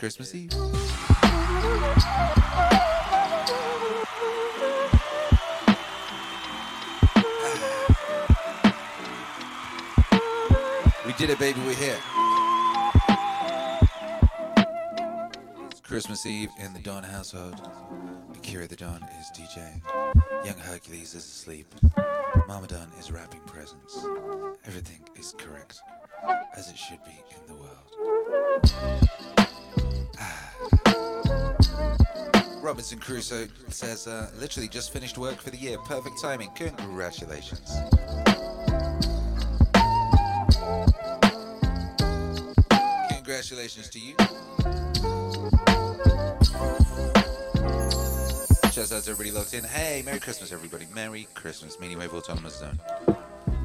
Christmas Eve. We did it, baby. We're here. It's Christmas Eve in the Don household. Akira the Don is DJ. Young Hercules is asleep. Mama Don is wrapping presents. Everything is correct, as it should be in the world. Robinson Crusoe says, uh, literally just finished work for the year. Perfect timing. Congratulations. Congratulations to you. Shouts out everybody locked in. Hey, Merry Christmas, everybody. Merry Christmas, Meaning Wave Autonomous Zone.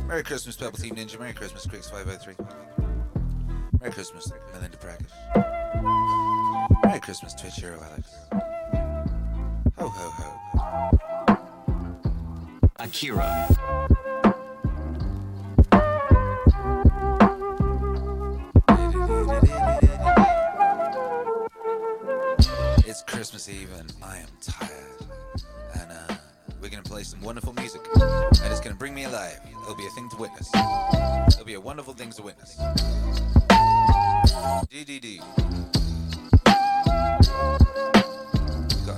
Merry Christmas, Pebble Team Ninja. Merry Christmas, Cricks503. Merry Christmas, Melinda Brackish. Merry Christmas, Twitch Hero Alex. Ho, ho, ho. Akira. It's Christmas Eve and I am tired. And uh, we're gonna play some wonderful music. And it's gonna bring me alive. It'll be a thing to witness. It'll be a wonderful thing to witness. DDD.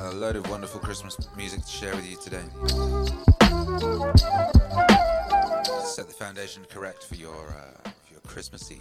A load of wonderful Christmas music to share with you today. Set the foundation correct for your uh, for your Christmas Eve.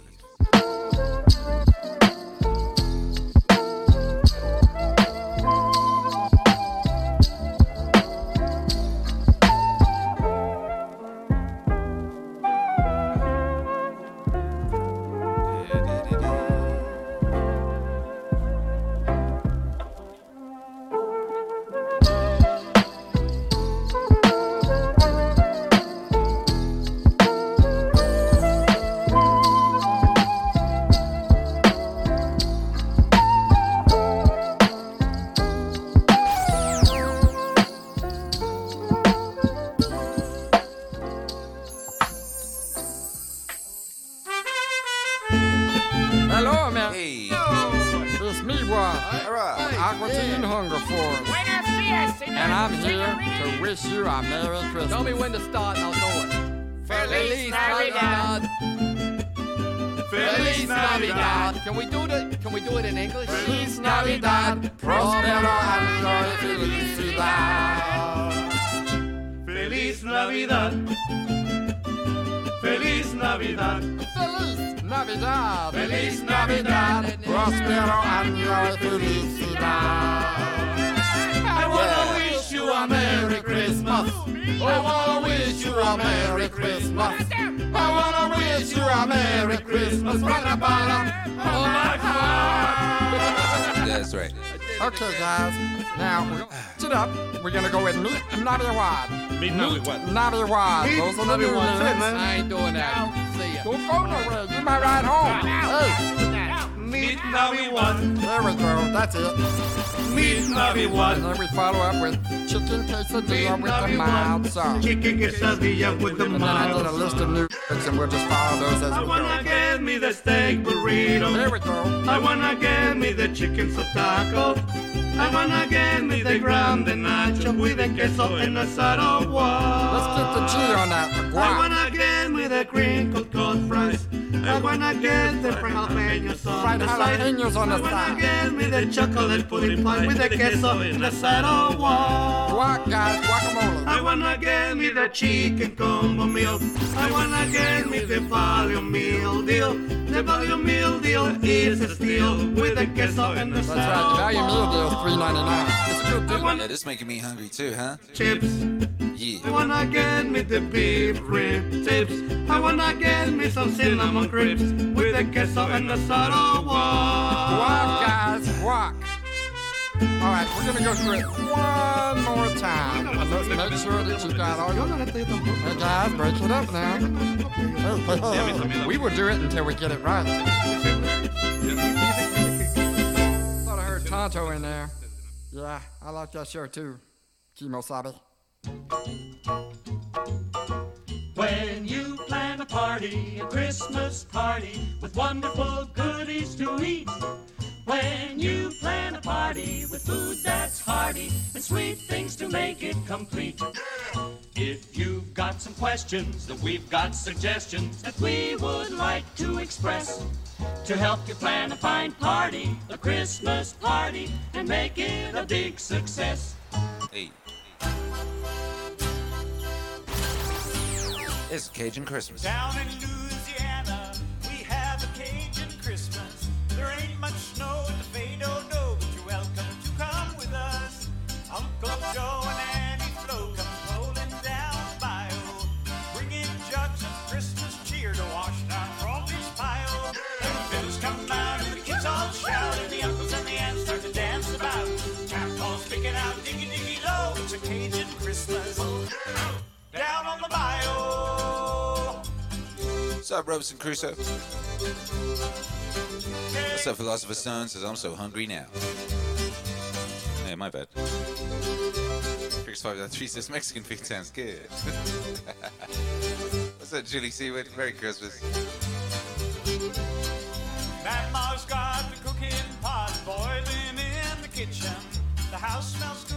Navidad. Meet Navidad. Navidad. Those are the new lyrics. I ain't doing that. See ya. Don't go nowhere. You might ride home. Hey, Meet Navidad. there we go. That's it. Meet And Navidad. then we follow up with chicken quesadilla with the mild sauce. Chicken quesadilla with the And then I did a list of new lyrics, and we'll just follow those as I we wanna go. get me the steak burrito. There we go. I wanna get me the chicken taco. I wanna get me the grande nacho with the queso and asado. Let's get the G on that. The I wanna get me the crinkled cut fries. I wanna get the fried jalapenos on Fried the side. on the I wanna get me the chocolate pudding pie with the queso and asado. Guac, guys. Guacamole. I wanna get me the chicken combo meal. I wanna get me the value meal deal. The value meal deal is a steal with the queso and the That's right. The value meal deal, salad. three ninety nine. It's a good deal. Yeah, this is making me hungry too, huh? chips. Yeah. I Yeah. wanna get me the beef rib tips. I wanna get me some cinnamon crisps with the queso and the soda Guac, guys. Guac. All right, we're gonna go through it one more time. And let's make sure that you got all your. Hey guys, break it up now. we will do it until we get it right. Thought I heard Tonto in there. Yeah, I like that show too. Kimosabe. When you plan a party, a Christmas party, with wonderful goodies to eat, when you plan a party with food that's hearty and sweet things to make it complete. If you've got some questions, that we've got suggestions that we would like to express to help you plan a fine party, a Christmas party, and make it a big success. Hey. It's Cajun Christmas. Down in New down on the bayou. What's up, Robinson Crusoe? What's up, Philosopher Son? Says, I'm so hungry now. Hey, my bad. Fix three says, Mexican food sounds good. What's up, Julie Seaward? Merry Christmas. Grandma's got the cooking pot boiling in the kitchen. The house smells good.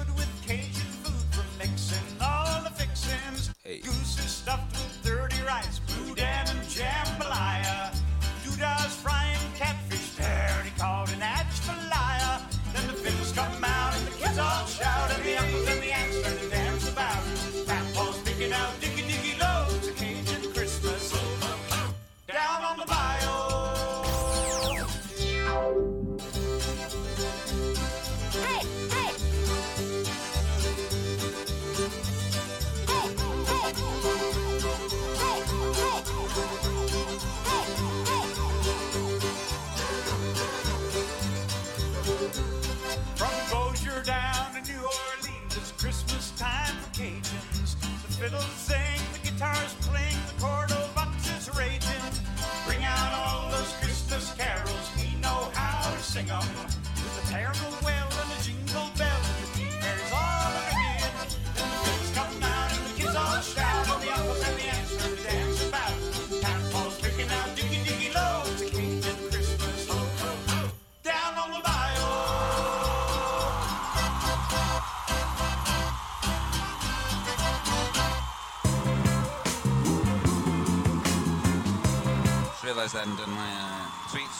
realised I hadn't done my uh, tweets.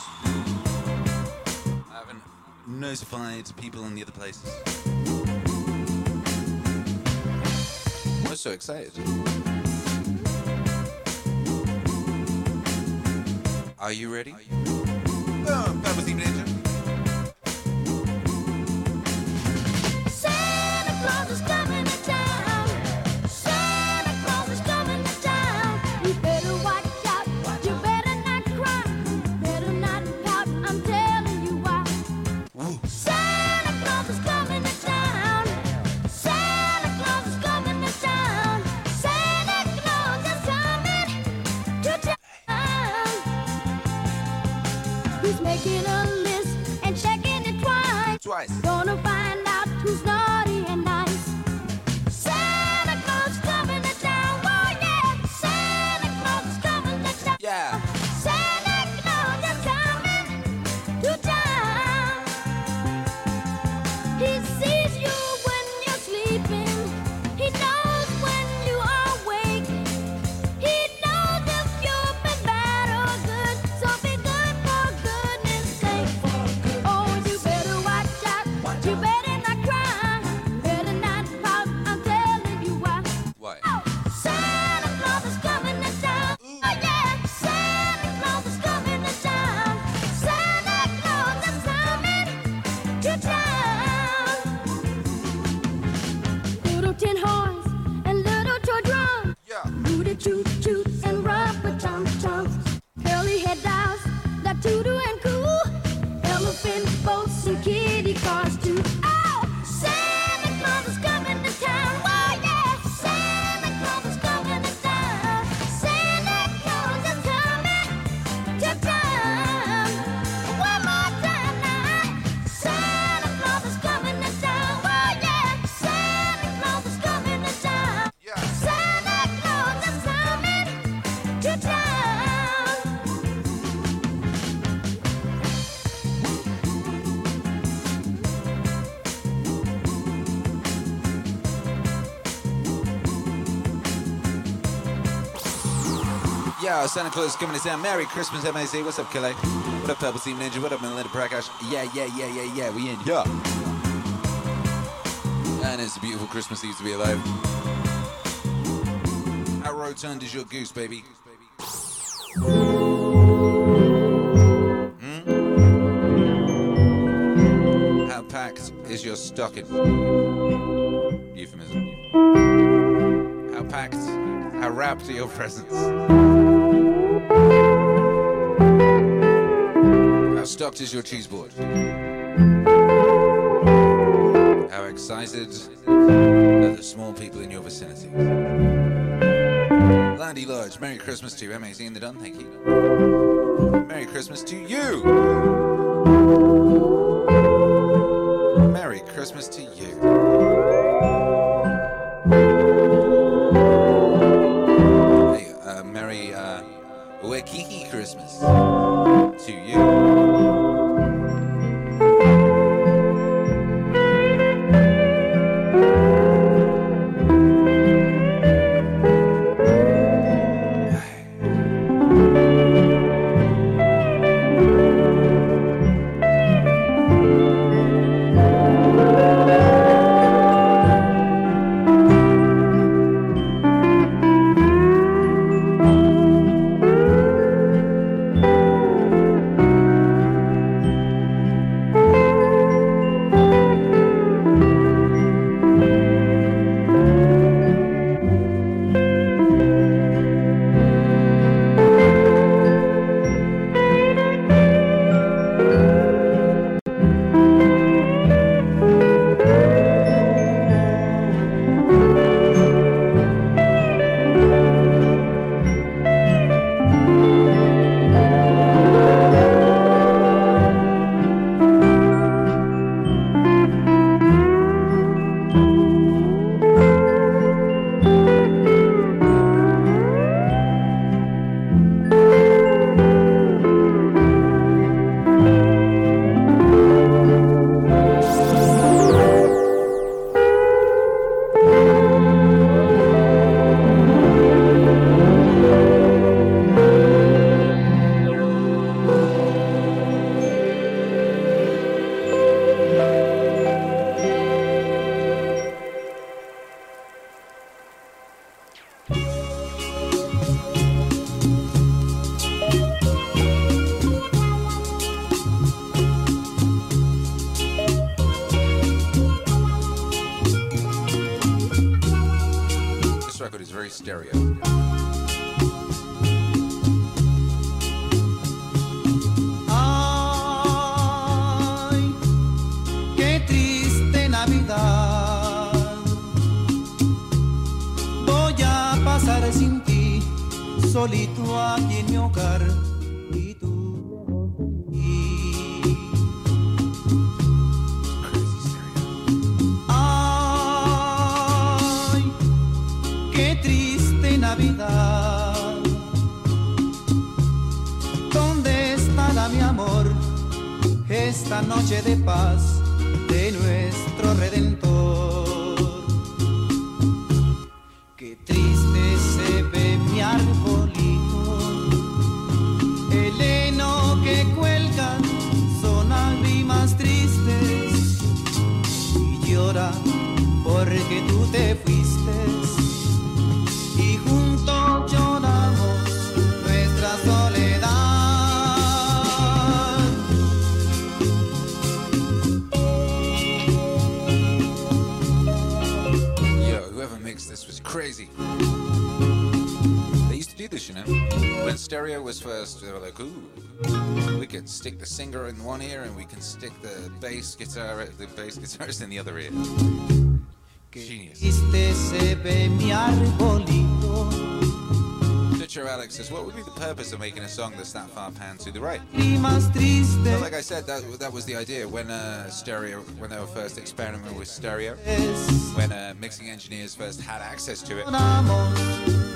I haven't notified people in the other places. I was so excited. Are you ready? Are you- oh, Santa Claus is coming to town. Merry Christmas, MAC. What's up, Kelly? What up, Purple Team Ninja? What up, Melinda Prakash? Yeah, yeah, yeah, yeah, yeah. We in. Yeah. And it's a beautiful Christmas Eve to be alive. How rotund is your goose, baby? Hmm? How packed is your stocking? Euphemism. How packed, how wrapped are your presents? How stocked is your cheese board? How excited are the small people in your vicinity? Landy Lodge, Merry Christmas to you. Amazing in the done, thank you. Stereo was first, they were like, ooh, we could stick the singer in one ear and we can stick the bass guitar, the bass guitarist in the other ear. Genius. Triste se ve mi arbolito, Twitcher Alex says, what would be the purpose of making a song that's that far pan to the right? Well, like I said, that that was the idea when uh, stereo, when they were first experimenting with stereo, when uh, mixing engineers first had access to it,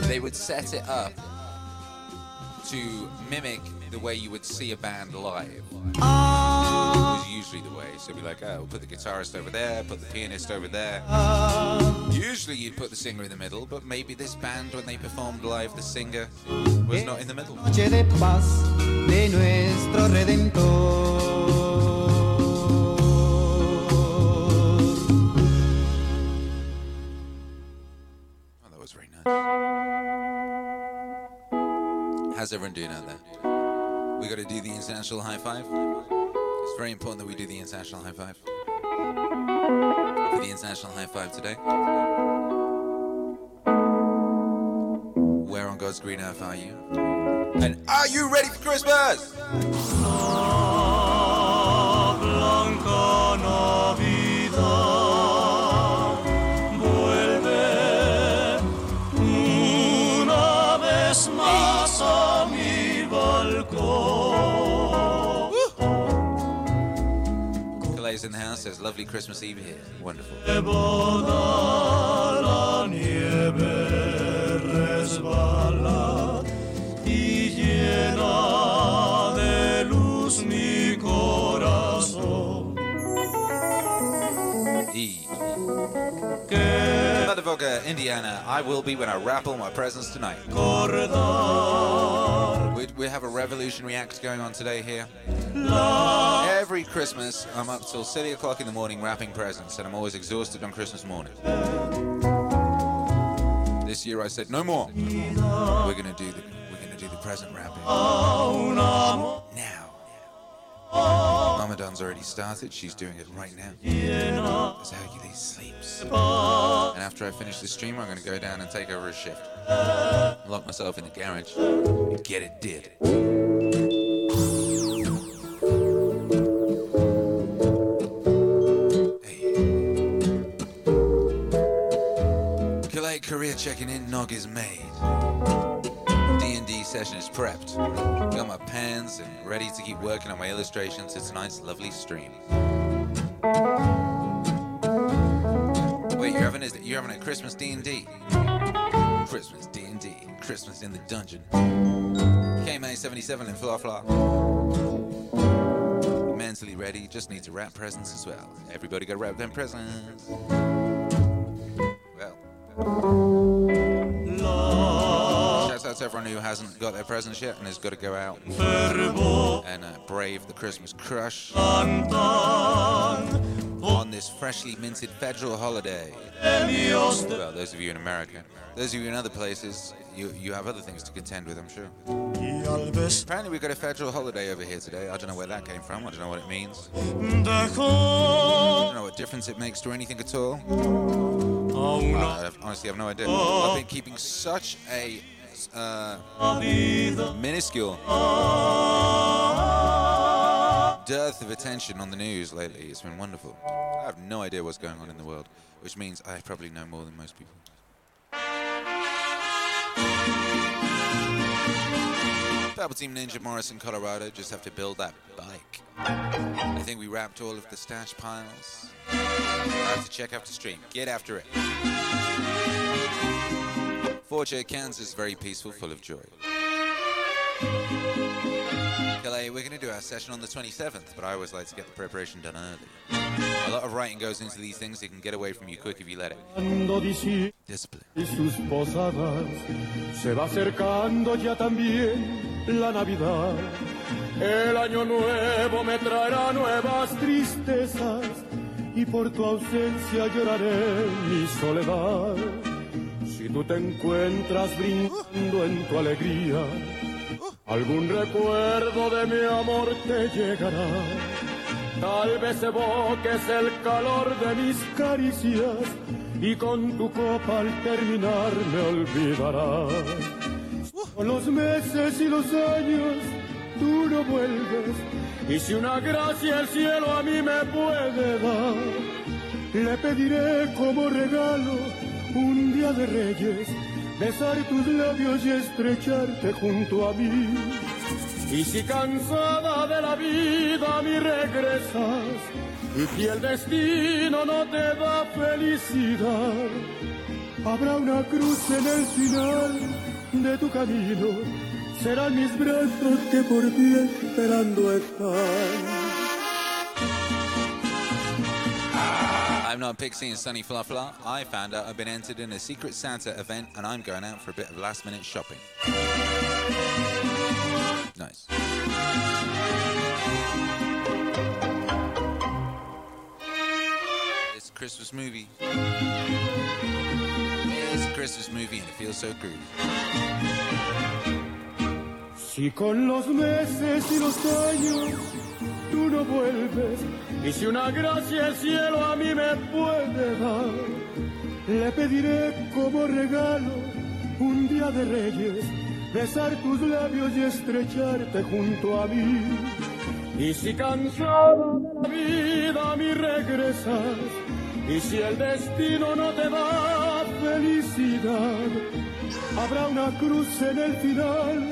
they would set it up to mimic the way you would see a band live. Ah, Was usually the way. So it'd be like, oh, put the guitarist over there, put the pianist over there. Usually you'd put the singer in the middle, but maybe this band, when they performed live, the singer was not in the middle. Noche de paz de nuestro Redentor. Oh, that was very nice. How's everyone doing out there? We got to do the international high five. It's very important that we do the international high five. For the international high five today. Where on God's green earth are you? And are you ready for Christmas? Calais in the house says, lovely Christmas Eve here. Wonderful. E. Motherfucker, Indiana, I will be when I wrap all my presents tonight. We, we have a revolutionary act going on today here. Every Christmas, I'm up till 7 o'clock in the morning wrapping presents, and I'm always exhausted on Christmas morning. This year I said, no more. We're gonna do the we're gonna do the present wrapping now. Mama Don's already started. She's doing it right now. That's how Hercules sleeps. And after I finish the stream, I'm gonna go down and take over a shift. Lock myself in the garage and get it did. Korea checking in. Nog is made. Session is prepped. Got my pens and ready to keep working on my illustrations to tonight's lovely stream. Wait, you're having a, you're having a Christmas D&D. Christmas D&D. Christmas in the dungeon. KMA77 in Fla Fla. Mentally ready, just need to wrap presents as well. Everybody go wrap them presents. Well. To everyone who hasn't got their presents yet and has got to go out and uh, brave the Christmas crush on this freshly minted federal holiday. Well, those of you in America. Those of you in other places, you, you have other things to contend with, I'm sure. Apparently, we've got a federal holiday over here today. I don't know where that came from. I don't know what it means. I don't know what difference it makes to anything at all. una I honestly have no idea. I've been keeping such a uh, minuscule dearth of attention on the news lately. It's been wonderful. I have no idea what's going on in the world, which means I probably know more than most people. Battle Team Ninja Morrison, Colorado, just have to build that bike. I think we wrapped all of the stash piles. I have to check after stream. Get after it. Forte, Kansas, very peaceful, full of joy. Calais, we're going to do our session on the 27th, but I always like to get the preparation done early. A lot of writing goes into these things, it can get away from you quick if you let it. Discipline. y sus posadas. Se va acercando ya también la Navidad. El año nuevo me traerá nuevas tristezas y por tu ausencia lloraré mi soledad. Si tú te encuentras brincando en tu alegría, algún recuerdo de mi amor te llegará. Tal vez evoques el calor de mis caricias y con tu copa al terminar me olvidarás. Con los meses y los años tú no vuelves y si una gracia el cielo a mí me puede dar, le pediré como regalo un día de reyes besar tus labios y estrecharte junto a mí. Y si cansada de la vida a mí regresas, y si el destino no te da felicidad, habrá una cruz en el final de tu camino. Serán mis brazos que por ti esperando están. I'm not Pixie and Sunny Fluffler. I found out I've been entered in a Secret Santa event and I'm going out for a bit of last minute shopping. Nice. It's a Christmas movie. It's a Christmas movie and it feels so groovy. Si con los meses y los años tú no vuelves, y si una gracia el cielo a mí me puede dar, le pediré como regalo un día de reyes, besar tus labios y estrecharte junto a mí. Y si cansado de la vida a mí regresas, y si el destino no te da felicidad, habrá una cruz en el final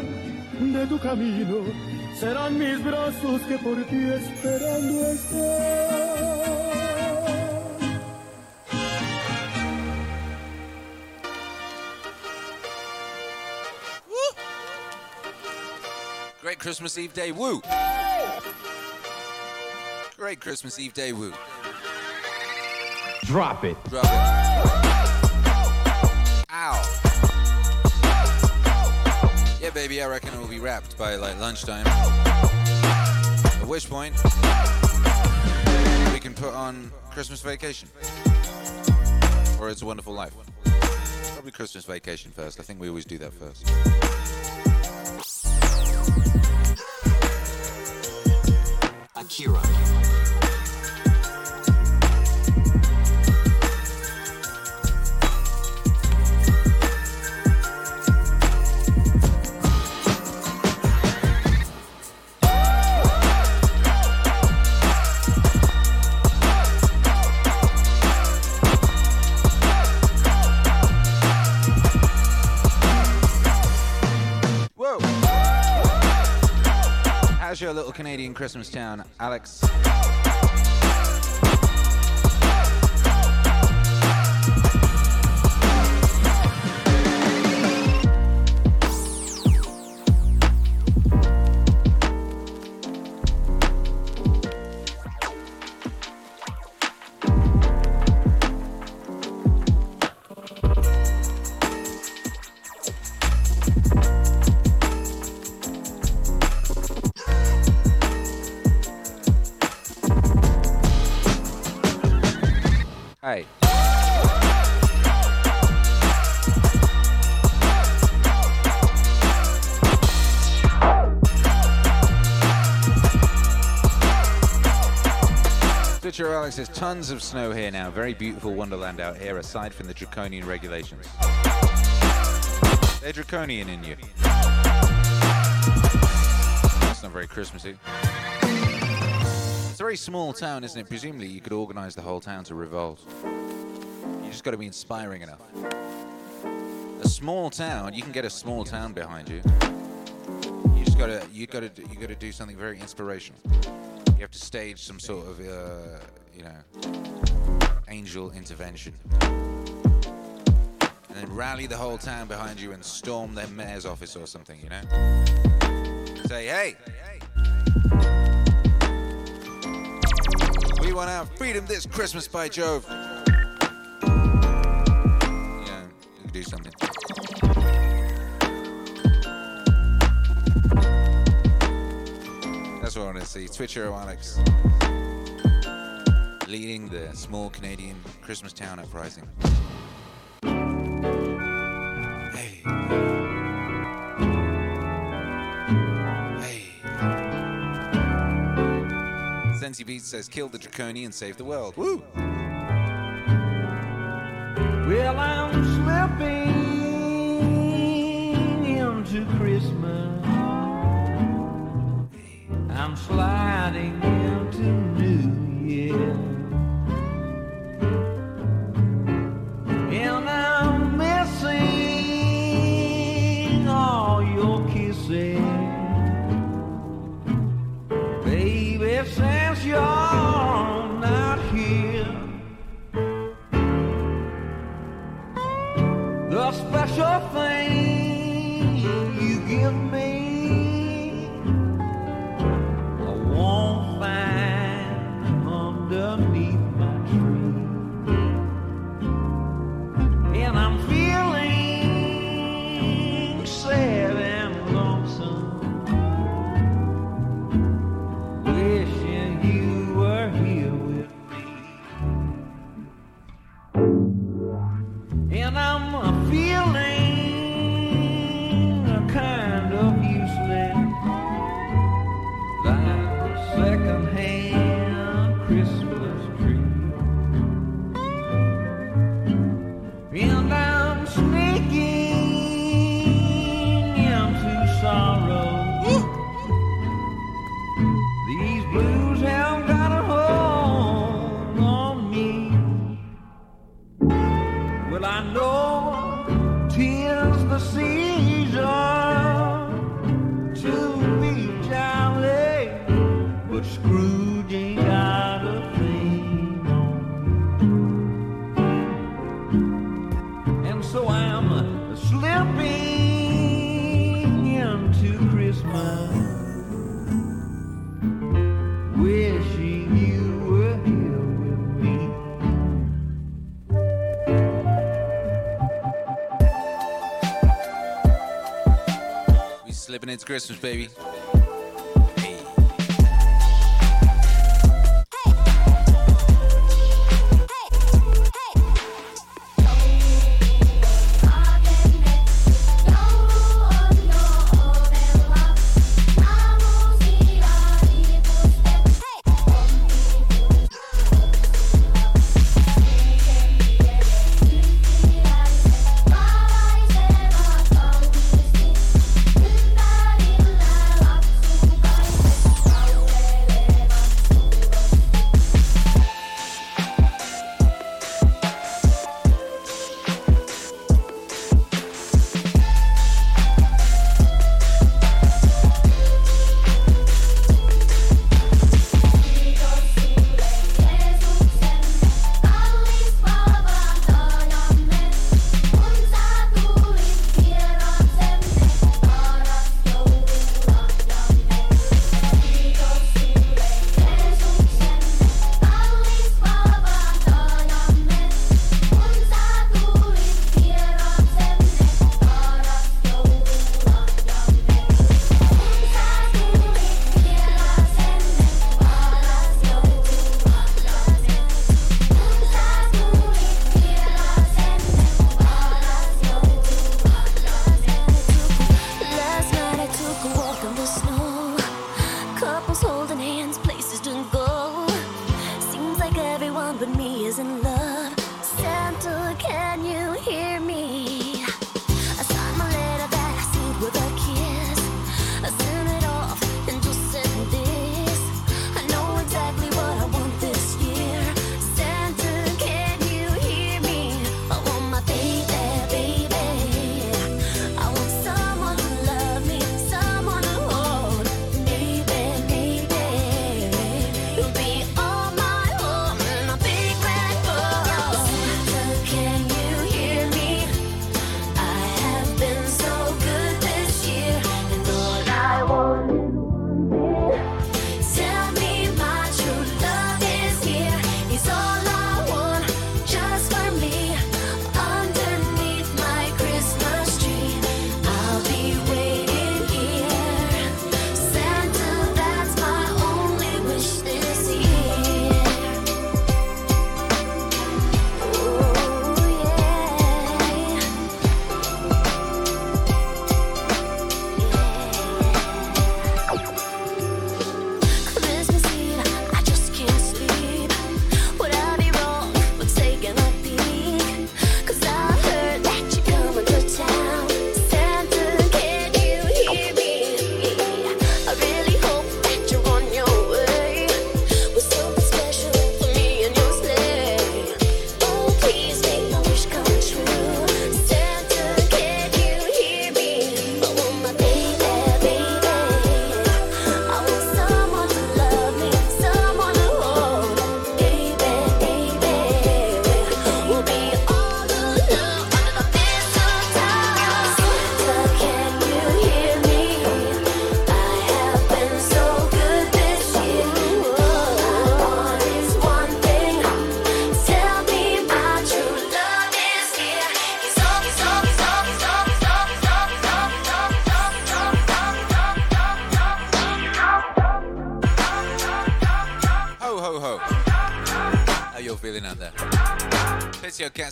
de tu camino. Serán mis brazos que por ti esperando están. Great Christmas Eve Day, woo! Great Christmas Eve Day, woo. Drop it. Drop it. Ow. Baby, I reckon it will be wrapped by like lunchtime. At which point, we can put on Christmas Vacation. Or It's a Wonderful Life. Probably Christmas Vacation first. I think we always do that first. Akira. Canadian Christmas town, Alex? Alex says tons of snow here now. Very beautiful wonderland out here, aside from the draconian regulations. They're draconian in you. That's not very Christmassy. It's a very small town, isn't it? Presumably, you could organize the whole town to revolt. You just got to be inspiring enough. A small town, you can get a small town behind you. You just gotta, you gotta, do- you gotta do something very inspirational. You have to stage some sort of, uh, you know, angel intervention, and then rally the whole town behind you and storm their mayor's office or something. You know, say, hey. We want our freedom this Christmas by Jove. Yeah, you do something. That's what I want to see. Twitcher Alex leading the small Canadian Christmas town uprising. Hey. Hey. Sensi Beats says, kill the draconian, save the world. Woo! Well, I'm slipping into Christmas. I'm sliding into New Year. The special thing you give me, Into Christmas, baby.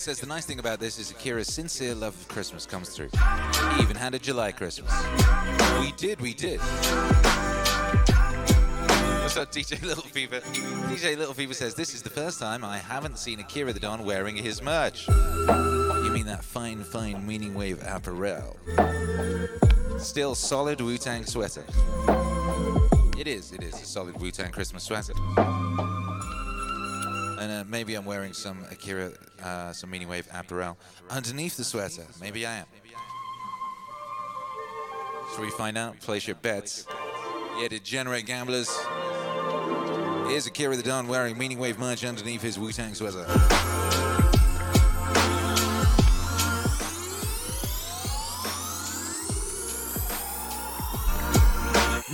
Says the nice thing about this is Akira's sincere love of Christmas comes through. He even had a July Christmas. We did, we did. What's up, DJ Little Fever? DJ Little Fever says this is the first time I haven't seen Akira the Don wearing his merch. You mean that fine, fine meaning wave apparel? Still solid Wu Tang sweater. It is, it is a solid Wu Tang Christmas sweater. And uh, maybe I'm wearing some Akira, uh, some Meaning Wave apparel underneath the sweater. Maybe I am. Shall we find out? Place your bets. Yeah, degenerate gamblers. Here's Akira the Don wearing Meaning Wave merch underneath his Wu Tang sweater.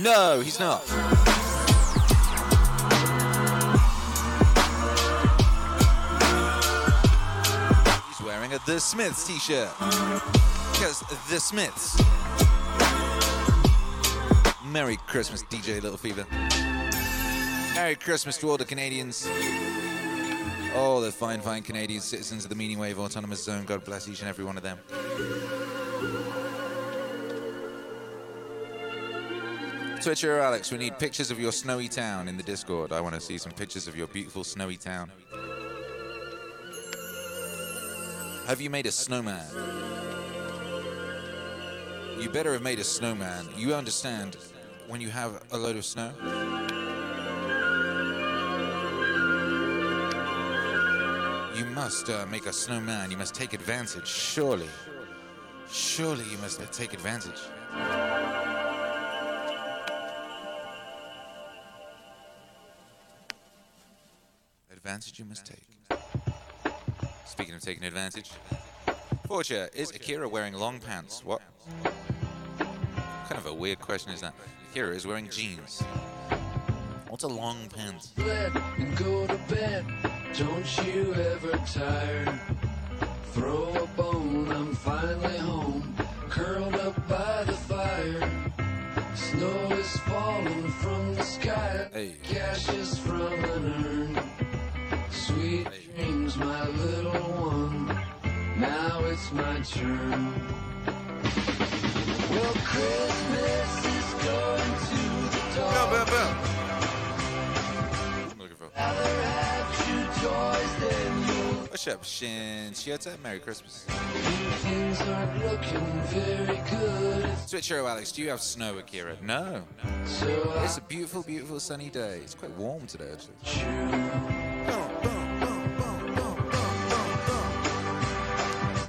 No, he's not. The Smiths t-shirt. Because The Smiths. Merry Christmas, DJ Little Fever. Merry Christmas to all the Canadians. All the fine, fine Canadian citizens of the Meaning Wave Autonomous Zone. God bless each and every one of them. Twitcher Alex, we need pictures of your snowy town in the Discord. I want to see some pictures of your beautiful snowy town. Have you made a snowman? You better have made a snowman. You understand when you have a load of snow? You must uh, make a snowman. You must take advantage. Surely. Surely you must take advantage. Advantage you must take. Speaking of taking advantage, Fortune, is Akira wearing long pants? What? Kind of a weird question is that? Akira is wearing jeans. What's a long pants? go to bed. Don't you ever tire. Throw a bone, I'm finally home. Curled up by the fire. Snow is falling from the sky. Hey. Ashes from an urn. Sweet dreams, my little it's my turn. Well, Christmas is going to the dog. Boom, boom, boom. I'm looking for. Rather have two toys than you. What's up, Shin Shiota? Merry Christmas. Things aren't looking very good. Twitcher Alex, do you have snow, Akira? No. So It's a beautiful, beautiful sunny day. It's quite warm today, actually.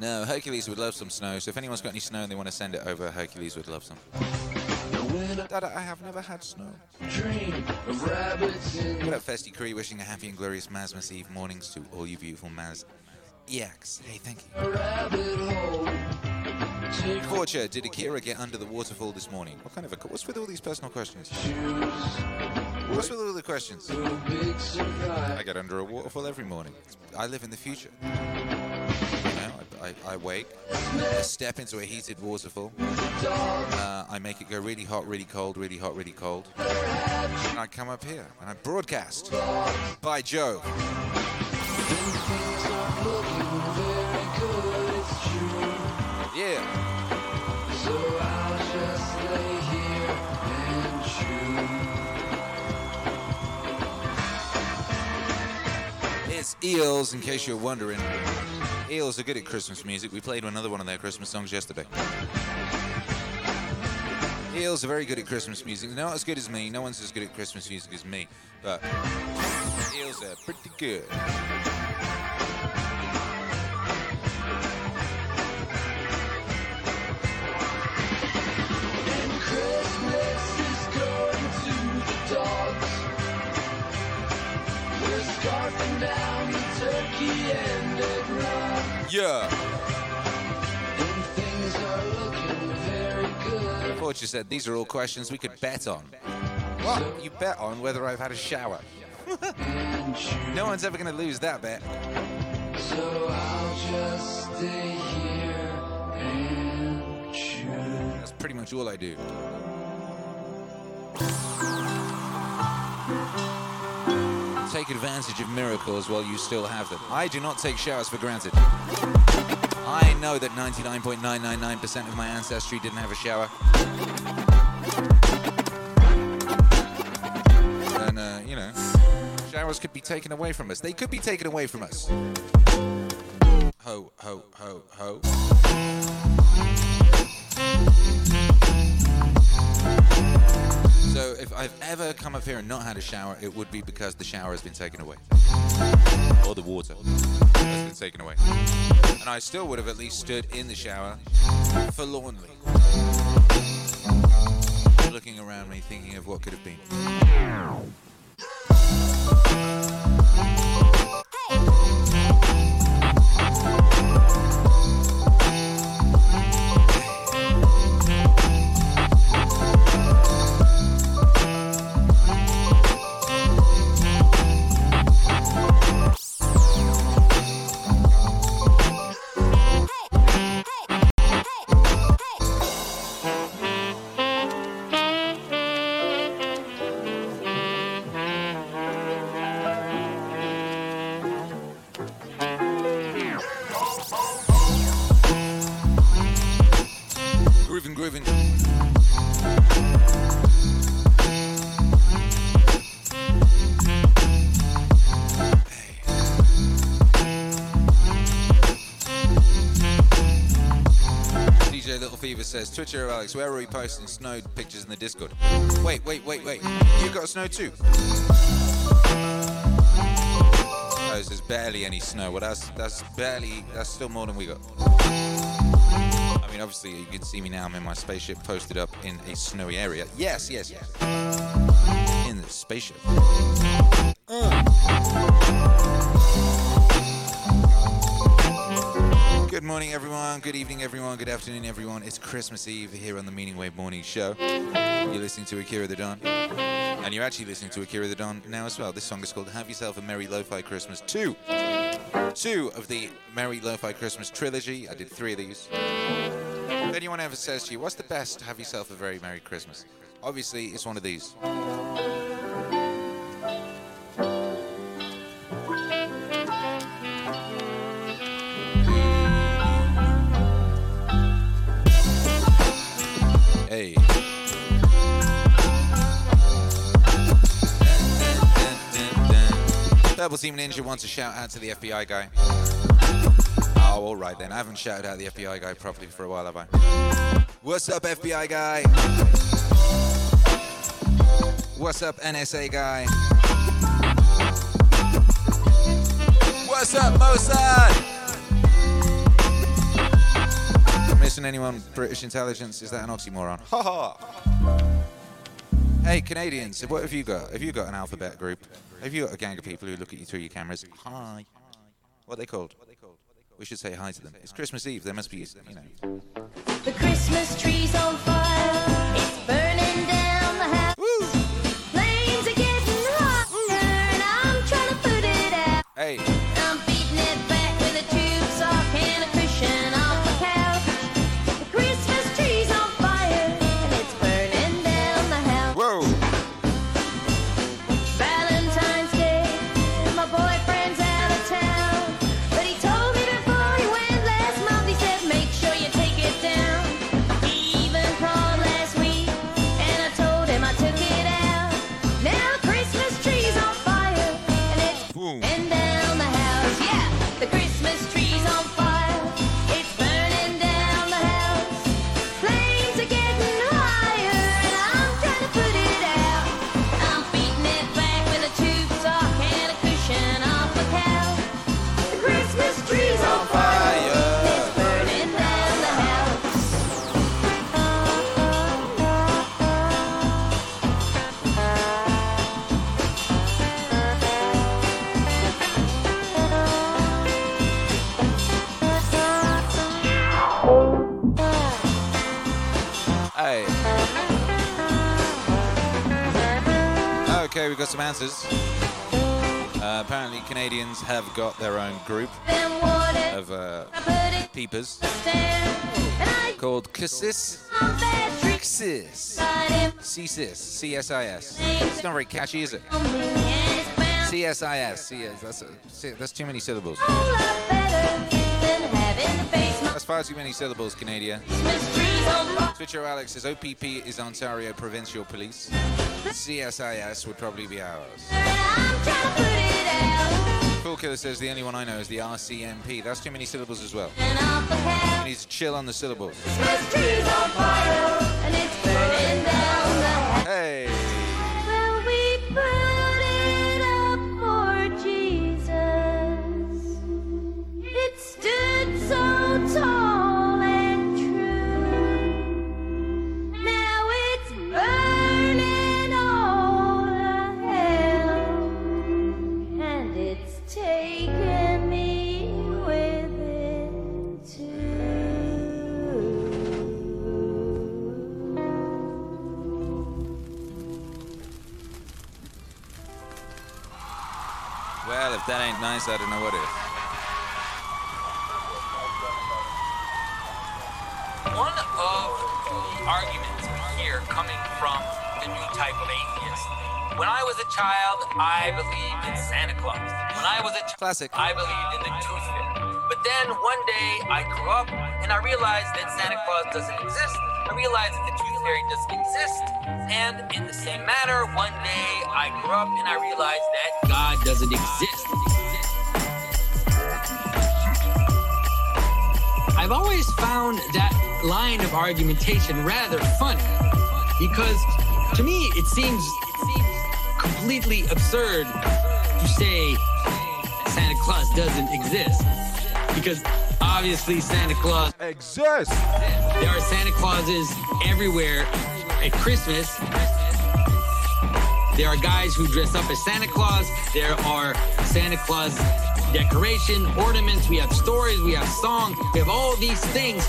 No, Hercules would love some snow, so if anyone's got any snow and they want to send it over, Hercules would love some. Dada, I have never had snow. dream of rabbits in What up, Festy Cree? Wishing a happy and glorious Masmas Eve mornings to all you beautiful Maz. EX. Hey, thank you. a rabbit hole. Take Fortune, did Akira get under the waterfall this morning? What kind of a. What's with all these personal questions? What's with all the questions? to a big I get under a waterfall every morning. I live in the future. I, I, wake, I step into a heated waterfall. Uh, I make it go really hot, really cold, really hot, really cold. And I come up here and I broadcast. By Joe. Yeah. It's Eels, in case you're wondering. Eels are good at Christmas music. We played another one of their Christmas songs yesterday. Eels are very good at Christmas music. They're not as good as me. No one's as good at Christmas music as me. But Eels are pretty good. Yeah. And things are looking very good. Fortune said these are all questions we could bet on. What? You bet on whether I've had a shower. No one's ever going to lose that bet. So I'll just stay here and chew. That's pretty much all I do. Take advantage of miracles while you still have them. I do not take showers for granted. I know that 99.999% of my ancestry didn't have a shower. And, uh, you know, showers could be taken away from us. They could be taken away from us. Ho, ho, ho, ho. So if I've ever come up here and not had a shower, it would be because the shower has been taken away. Or the water has been taken away. And I still would have at least stood in the shower forlornly. Looking around me, thinking of what could have been. Fever says, Twitcher Alex, where are we posting snow pictures in the Discord? Wait, wait, wait, wait. You've got snow too? Oh, there's barely any snow. Well, that's that's barely. That's still more than we got. I mean, obviously, you can see me now. I'm in my spaceship, posted up in a snowy area. Yes, yes, yes. In the spaceship. Uh. Good morning, everyone. Good evening, everyone. Good afternoon, everyone. It's Christmas Eve here on the Meaning Wave Morning Show. You're listening to Akira the Don. And you're actually listening to Akira the Don now as well. This song is called Have Yourself a Merry Lo-Fi Christmas 2. Two of the Merry Lo-Fi Christmas trilogy. I did three of these. If anyone ever says to you, what's the best, have yourself a very Merry Christmas? Obviously, it's one of these. Hey. Purple Team Ninja wants a shout out to the FBI guy. Oh, all right then. I haven't shouted out the FBI guy properly for a while, have I? What's up, FBI guy? What's up, NSA guy? What's up, Mossad? Missing anyone? British intelligence? Is that an oxymoron? Ha ha! Hey, Canadians, what have you got? Have you got an alphabet group? Have you got a gang of people who look at you through your cameras? Hi. What are they called? We should say hi to them. It's Christmas Eve. There must be, you know. The Christmas tree's on Okay, we've got some answers. Uh, apparently, Canadians have got their own group of uh, peepers called Cassis. Cassis. CSIS. CSIS. It's not very catchy, is it? CSIS. CS. That's, a, that's too many syllables. That's far too many syllables, Canada. Twitcher Alex says OPP is Ontario Provincial Police. CSIS would probably be ours. Cool Killer says the only one I know is the RCMP. That's too many syllables as well. You need to chill on the syllables. Hey. That ain't nice, I don't know what is. One of the arguments here coming from the new type of atheist. When I was a child, I believed in Santa Claus. When I was a ch- Classic. I believed in the tooth fairy. But then one day I grew up and I realized that Santa Claus doesn't exist. I realized that the tooth fairy doesn't exist. And in the same manner, one day I grew up and I realized that God doesn't exist. I've always found that line of argumentation rather funny because to me it seems completely absurd to say Santa Claus doesn't exist because obviously Santa Claus exists. There are Santa Clauses everywhere at Christmas. There are guys who dress up as Santa Claus. There are Santa Claus decoration, ornaments. We have stories. We have songs. We have all these things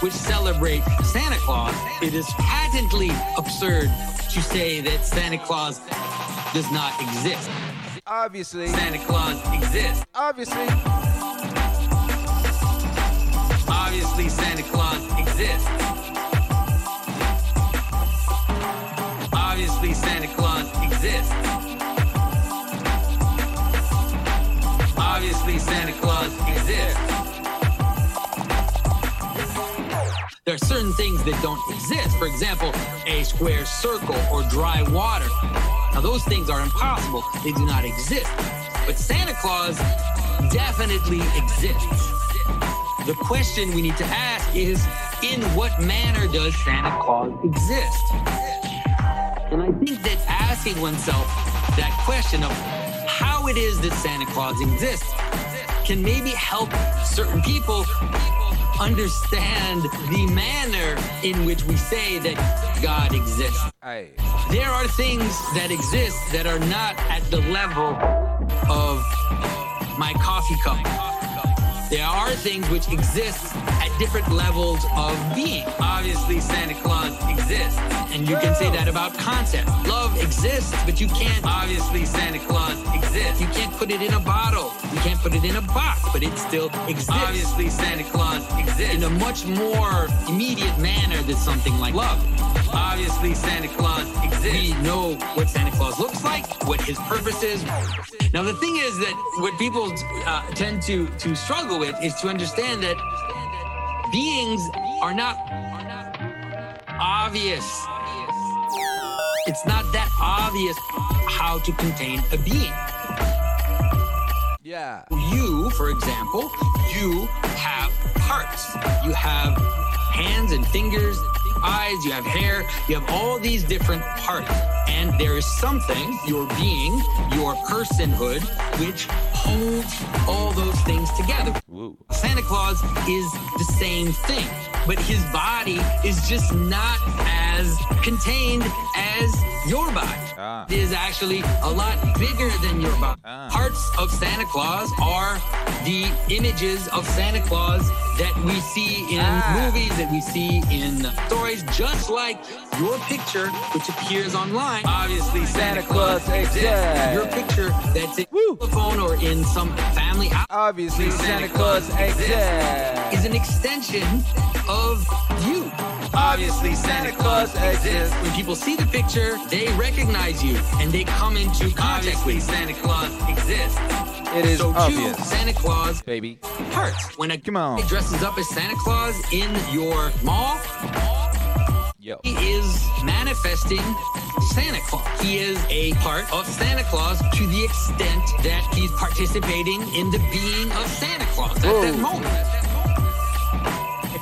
which celebrate Santa Claus. It is patently absurd to say that Santa Claus does not exist. Obviously. Santa Claus exists. Obviously. Santa Claus exists. Obviously, Santa Claus exists. Obviously, Santa Claus exists. There are certain things that don't exist. For example, a square circle or dry water. Now, those things are impossible. They do not exist. But Santa Claus definitely exists. The question we need to ask is in what manner does Santa Claus exist? And I think that asking oneself that question of how it is that Santa Claus exists can maybe help certain people understand the manner in which we say that God exists. Hey. There are things that exist that are not at the level of my coffee cup. There are things which exist at different levels of being. Obviously, Santa Claus exists, and you can say that about concepts. Love exists, but you can't. Obviously, Santa Claus exists. You can't put it in a bottle. You can't put it in a box, but it still exists. Obviously, Santa Claus exists in a much more immediate manner than something like love. Obviously, Santa Claus exists. We know what Santa Claus looks like, what his purpose is. Now, the thing is that what people uh, tend to to struggle with is to understand that beings are not obvious. It's not that obvious how to contain a being. Yeah. You, for example, you have parts. You have hands and fingers, eyes, you have hair, you have all these different parts. And there is something, your being, your personhood, which holds all those things together. Santa Claus is the same thing, but his body is just not as contained as your body. Ah. It is actually a lot bigger than your body. Parts of Santa Claus are the images of Santa Claus that we see in ah. movies, that we see in stories, just like your picture, which appears online. Obviously, Santa, Claus exists. Your picture that's in the phone or in some family. Obviously, Santa Claus exists. Is an extension of you. Obviously, Santa Claus exists. When people see the picture, they recognize you and they come into contact with you. Santa Claus exists. It is so obvious. Santa Claus baby. hearts. When a Come on. dresses up as Santa Claus in your mall, Yo. he is manifesting Santa Claus. He is a part of Santa Claus to the extent that he's participating in the being of Santa Claus at that moment.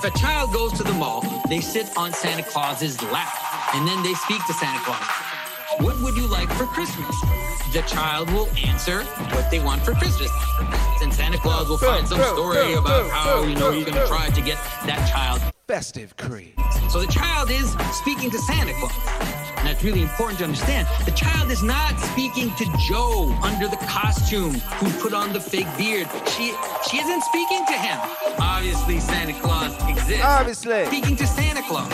If a child goes to the mall, they sit on Santa Claus's lap and then they speak to Santa Claus. What would you like for Christmas? The child will answer what they want for Christmas. And Santa Claus will find some story about how, you know, he's going to try to get that child Festive creed. so the child is speaking to Santa Claus. And that's really important to understand. The child is not speaking to Joe under the costume who put on the fake beard. She she isn't speaking to him. Obviously, Santa Claus exists. Obviously. Speaking to Santa Claus.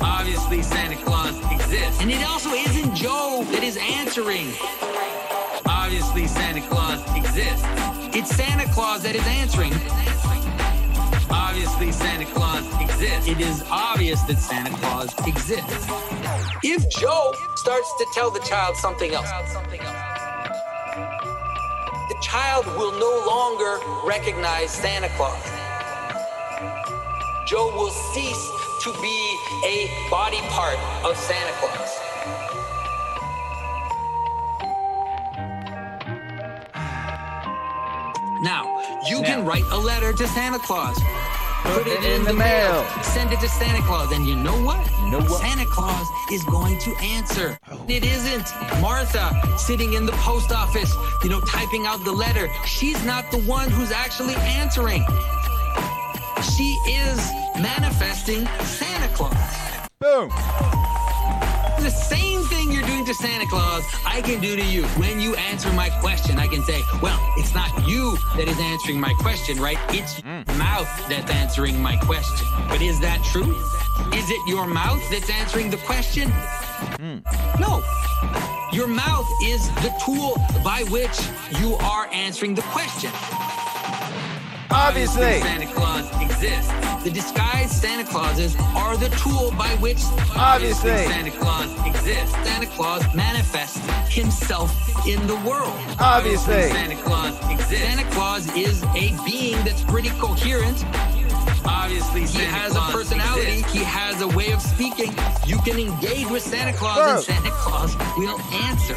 Obviously, Santa Claus exists. And it also isn't Joe that is answering. Obviously, Santa Claus exists. It's Santa Claus that is answering. Obviously, Santa Claus exists. It is obvious that Santa Claus exists. If Joe starts to tell the child something else, the child will no longer recognize Santa Claus. Joe will cease to be a body part of Santa Claus. Now, you can write a letter to Santa Claus. Put it in the mail. Send it to Santa Claus. And you know what? You know what? Santa Claus is going to answer. Oh. It isn't Martha sitting in the post office, you know, typing out the letter. She's not the one who's actually answering. She is manifesting Santa Claus. Boom. The same thing you're doing to Santa Claus, I can do to you. When you answer my question, I can say, well, it's not you that is answering my question, right? It's hmm. your mouth that's answering my question. But is that true? Is it your mouth that's answering the question? Hmm. No. Your mouth is the tool by which you are answering the question. Obviously. Santa Claus exists. The disguised Santa Clauses are the tool by which Obviously. Santa Claus exists. Santa Claus manifests himself in the world. Obviously. Santa Claus exists. Santa Claus is a being that's pretty coherent. Obviously, Santa he has a personality. He has a way of speaking. You can engage with Santa Claus, Bro. and Santa Claus will answer.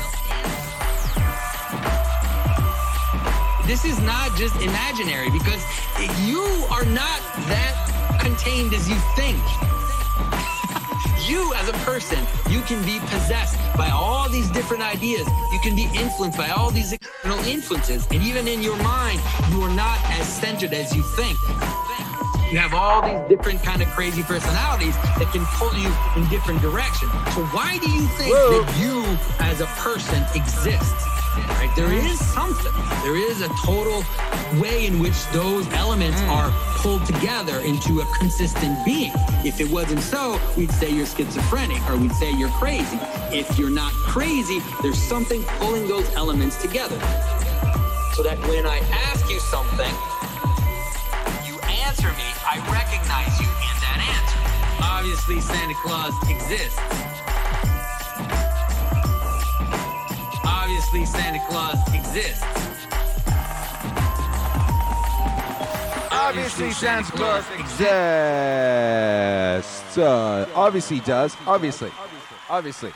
This is not just imaginary because you are not that contained as you think. you, as a person, you can be possessed by all these different ideas. You can be influenced by all these external influences. And even in your mind, you are not as centered as you think. You have all these different kind of crazy personalities that can pull you in different directions. So why do you think Whoa. that you as a person exists? Right? There is something. There is a total way in which those elements mm. are pulled together into a consistent being. If it wasn't so, we'd say you're schizophrenic or we'd say you're crazy. If you're not crazy, there's something pulling those elements together. So that when I ask you something, you answer me, I recognize you in that answer. Obviously, Santa Claus exists. Obviously, Santa Claus exists. Obviously, Santa Claus exists. Uh, obviously does. Obviously. Obviously.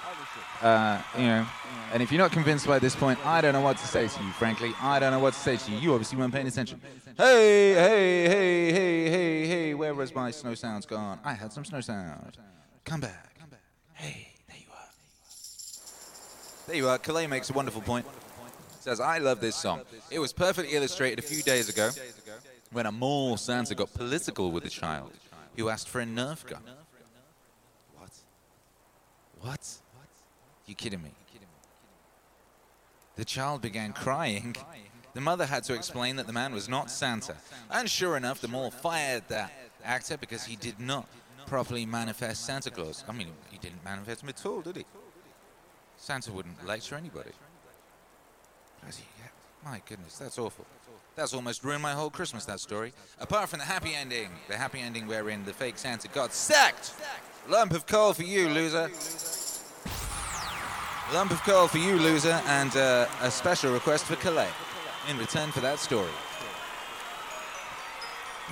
Uh, you know. And if you're not convinced by this point, I don't know what to say to you, frankly. I don't know what to say to you. You obviously weren't paying attention. Hey, hey, hey, hey, hey, hey, where was my snow sounds gone? I had some snow sound. Come back. There you are. Calais makes a wonderful point. Says, I love this song. It was perfectly illustrated a few days ago when a mall Santa got political with a child who asked for a Nerf gun. What? What? You kidding me? The child began crying. The mother had to explain that the man was not Santa. And sure enough, the mall fired that actor because he did not properly manifest Santa Claus. I mean, he didn't manifest him at all, did he? Santa wouldn't lecture anybody. My goodness, that's awful. That's almost ruined my whole Christmas, that story. Apart from the happy ending. The happy ending wherein the fake Santa got sacked. Lump of coal for you, loser. Lump of coal for you, loser, and uh, a special request for Calais in return for that story.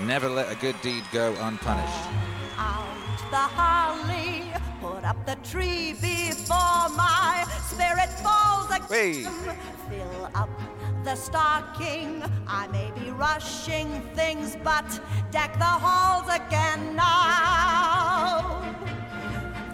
Never let a good deed go unpunished. The holly, put up the tree before my spirit falls again. Wait. Fill up the stocking. I may be rushing things, but deck the halls again now.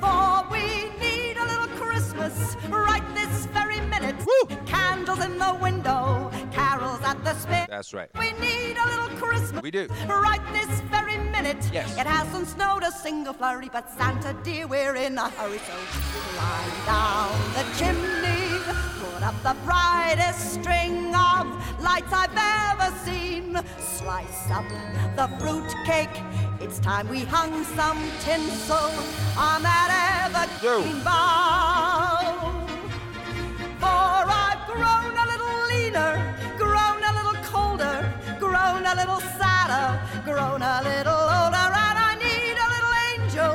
For we need a little Christmas right this very minute. Candles in the window, carols at the spit. That's right. We need a little Christmas. We do. Right this very minute. Yes. It hasn't snowed a single flurry, but Santa dear, we're in a hurry. So climb down the chimney, put up the brightest string of lights I've ever seen. Slice up the fruit cake. It's time we hung some tinsel on that evergreen bough. Leaner, grown a little colder, grown a little sadder, grown a little older, and I need a little angel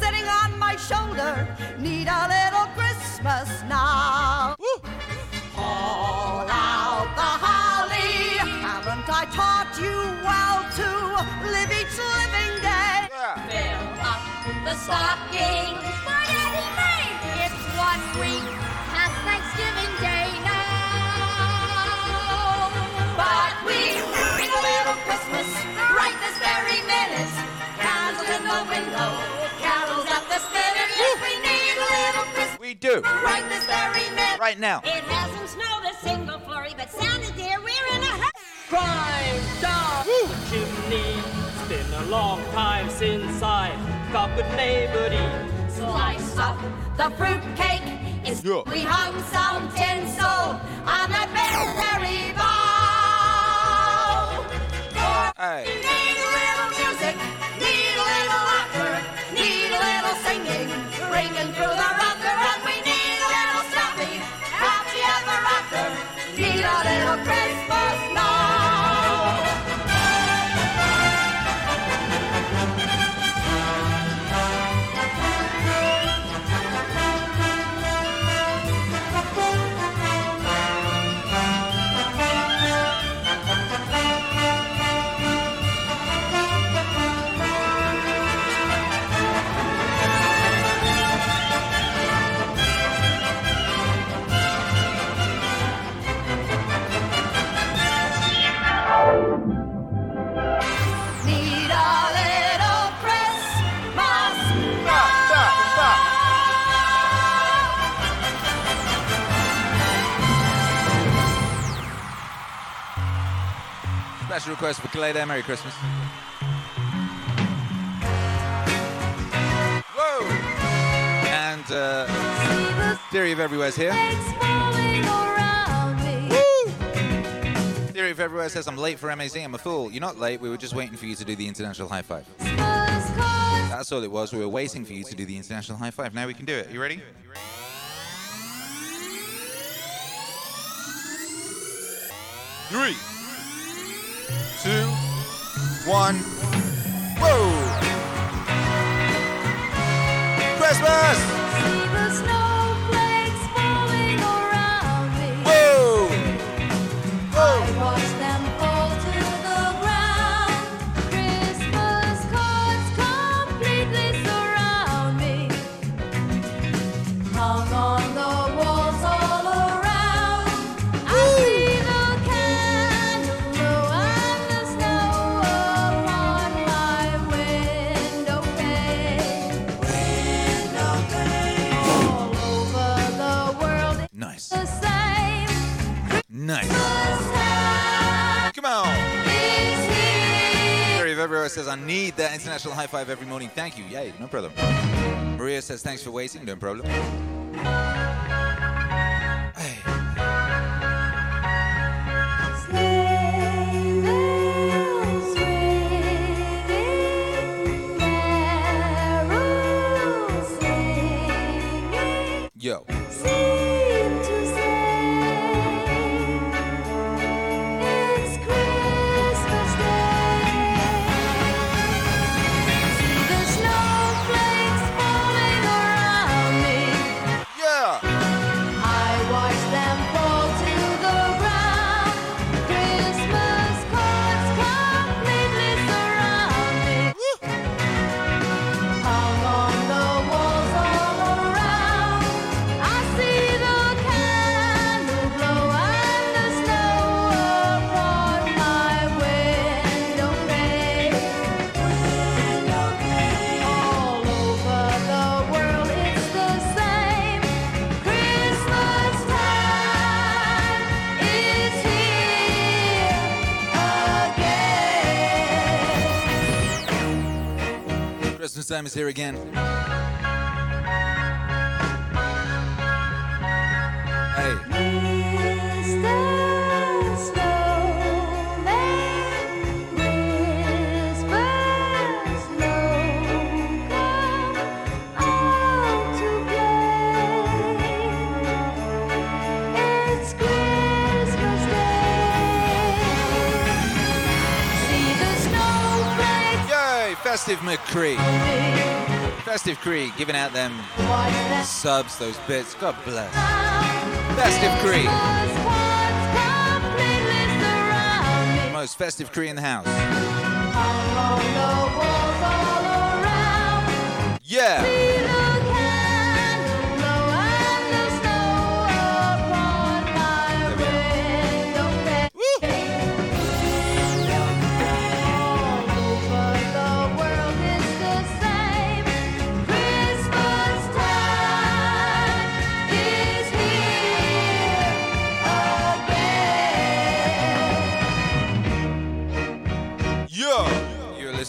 sitting on my shoulder. Need a little Christmas now. Haul out the holly. Haven't I taught you well to live each living day? Fill up the stocking. He made? It's one week very minute. Candles in the window, carols at the spinet. Yes, we need a little Christmas We do. right this very minute. Right now. It hasn't snowed a single flurry, but Santa dear, we're in a hurry. Climb down the chimney. It's been a long time since I got good neighborly. Slice up the fruit cake. It's Yeah. we hung some tinsel on that very bough. Hey. Ringing through request for there. Merry Christmas. Whoa! And uh, Theory of Everywhere's here. Theory of Everywhere says I'm late for MAZ. I'm a fool. You're not late. We were just waiting for you to do the international high five. That's all it was. We were waiting for you to do the international high five. Now we can do it. You ready? Three, two, one. Whoa! Christmas! Everywhere says I need that international high five every morning. Thank you. Yay, no problem. Maria says thanks for waiting. No problem. Christmas time is here again. Hey. Festive McCree. Festive Cree giving out them subs, those bits. God bless. Festive Cree. Most festive Cree in the house. Yeah!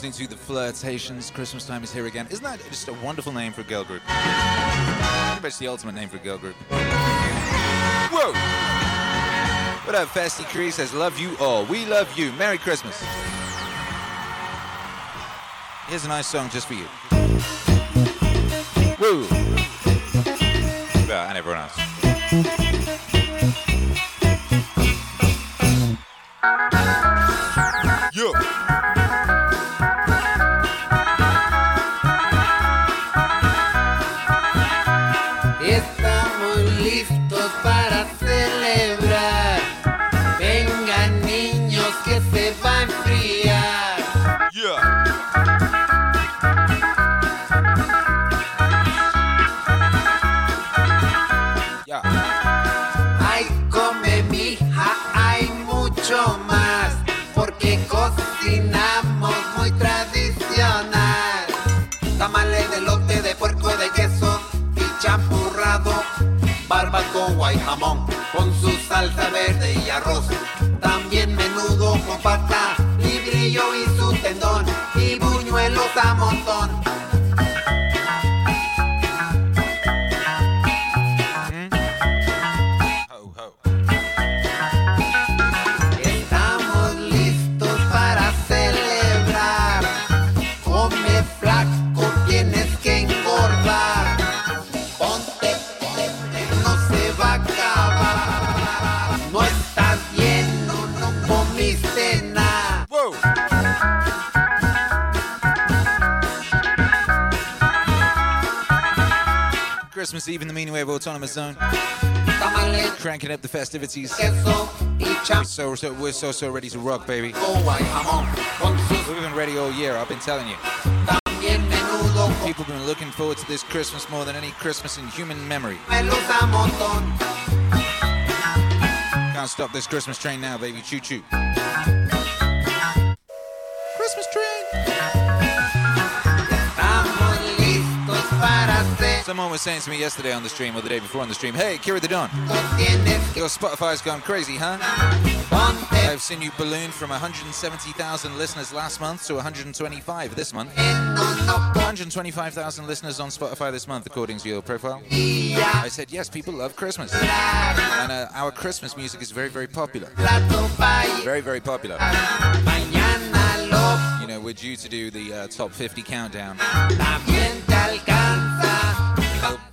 Listening to The Flirtations. Christmas time is here again. Isn't that just a wonderful name for a girl group? Bet it's the ultimate name for a girl group. Whoa! What up, Festy Cree says, Love you all. We love you. Merry Christmas. Here's a nice song just for you. Woo! Well, and everyone else. Barbacoa y jamón con su salsa verde y arroz. También menudo con pata, librillo y su tendón. Y buñuelos a montón. Christmas Eve in the Meaningwave Autonomous Zone. Cranking up the festivities. We're so, so, we're so, so ready to rock, baby. We've been ready all year, I've been telling you. People have been looking forward to this Christmas more than any Christmas in human memory. Can't stop this Christmas train now, baby. Choo choo. Christmas train. Someone was saying to me yesterday on the stream or the day before on the stream, hey, Akira the Don, your Spotify's gone crazy, huh? I've seen you balloon from 170,000 listeners last month to 125 this month. 125,000 listeners on Spotify this month, according to your profile. I said, yes, people love Christmas. And uh, our Christmas music is very, very popular. Very, very popular. You know, we're due to do the uh, top 50 countdown.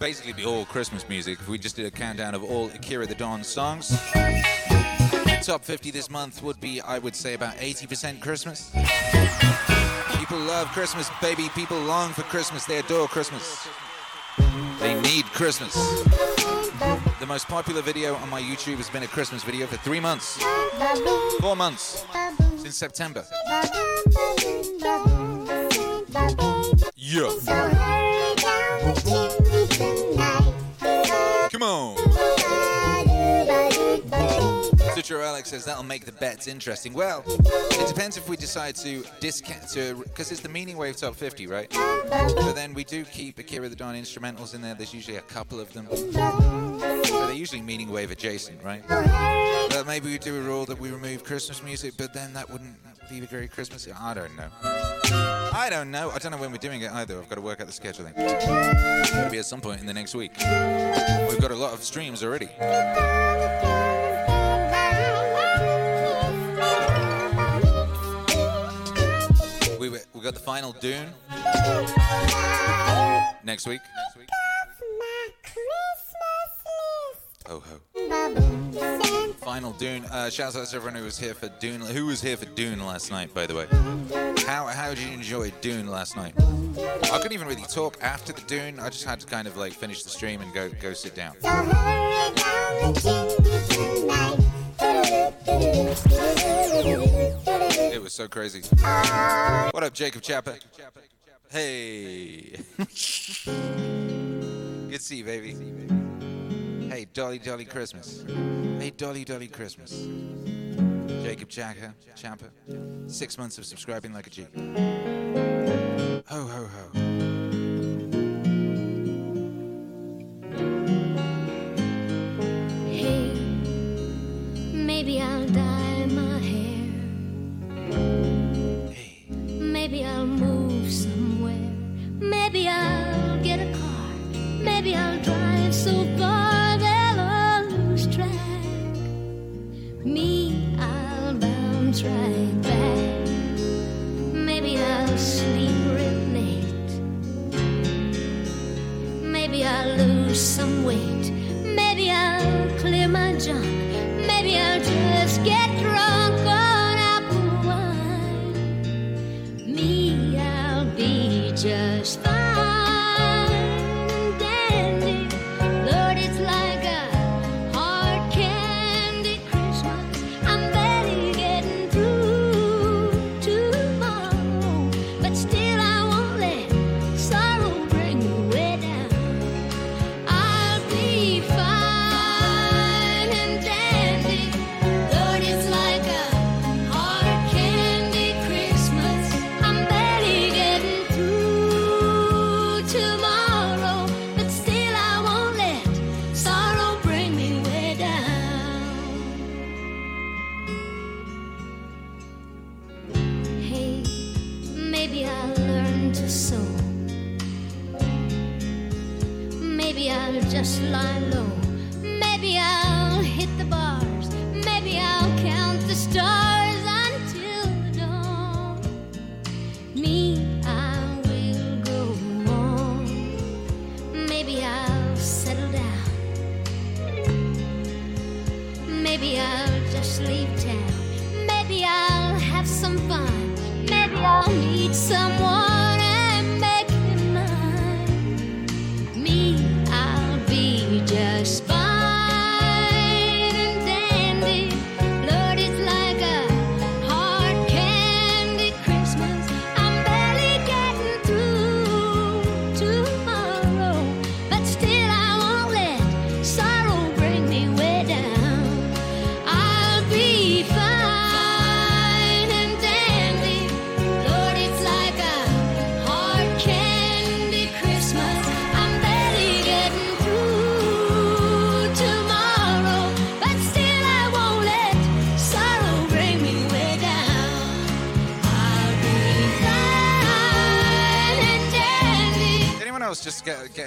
Basically be all Christmas music if we just did a countdown of all Akira the Don songs. The top 50 this month would be, I would say, about 80% Christmas. People love Christmas, baby. People long for Christmas. They adore Christmas. They need Christmas. The most popular video on my YouTube has been a Christmas video for three months. Four months. Since September. Yeah. Sutro Alex says that'll make the bets interesting. Well, it depends if we decide to discount to because it's the Meaningwave Top 50, right? But then we do keep Akira the Don instrumentals in there. There's usually a couple of them. So they're usually Meaningwave adjacent, right? But maybe we do a rule that we remove Christmas music, but then that wouldn't be a very Christmas. I don't know. I don't know. I don't know when we're doing it either. I've got to work out the scheduling. It'll at some point in the next week. We've got a lot of streams already. Got the final Dune next week. Ho ho. Final Dune. Uh, shouts out to everyone who was here for Dune. Who was here for Dune last night, by the way? How how did you enjoy Dune last night? I couldn't even really talk after the Dune. I just had to kind of like finish the stream and go go sit down. It was so crazy. What up, Jacob Chapper? Hey. Good to see you, baby. Hey, Dolly Dolly Christmas. Hey, Dolly Dolly Christmas. Jacob Chaka, Champa. Six months of subscribing like a G. Ho, ho, ho. Hey, maybe I'll dye Maybe I'll move somewhere. Maybe I'll get a car. Maybe I'll drive so far they'll all lose track. Me, I'll bounce right back. Maybe I'll sleep real late. Maybe I'll lose some weight. Maybe I'll clear my junk. Maybe I'll just get just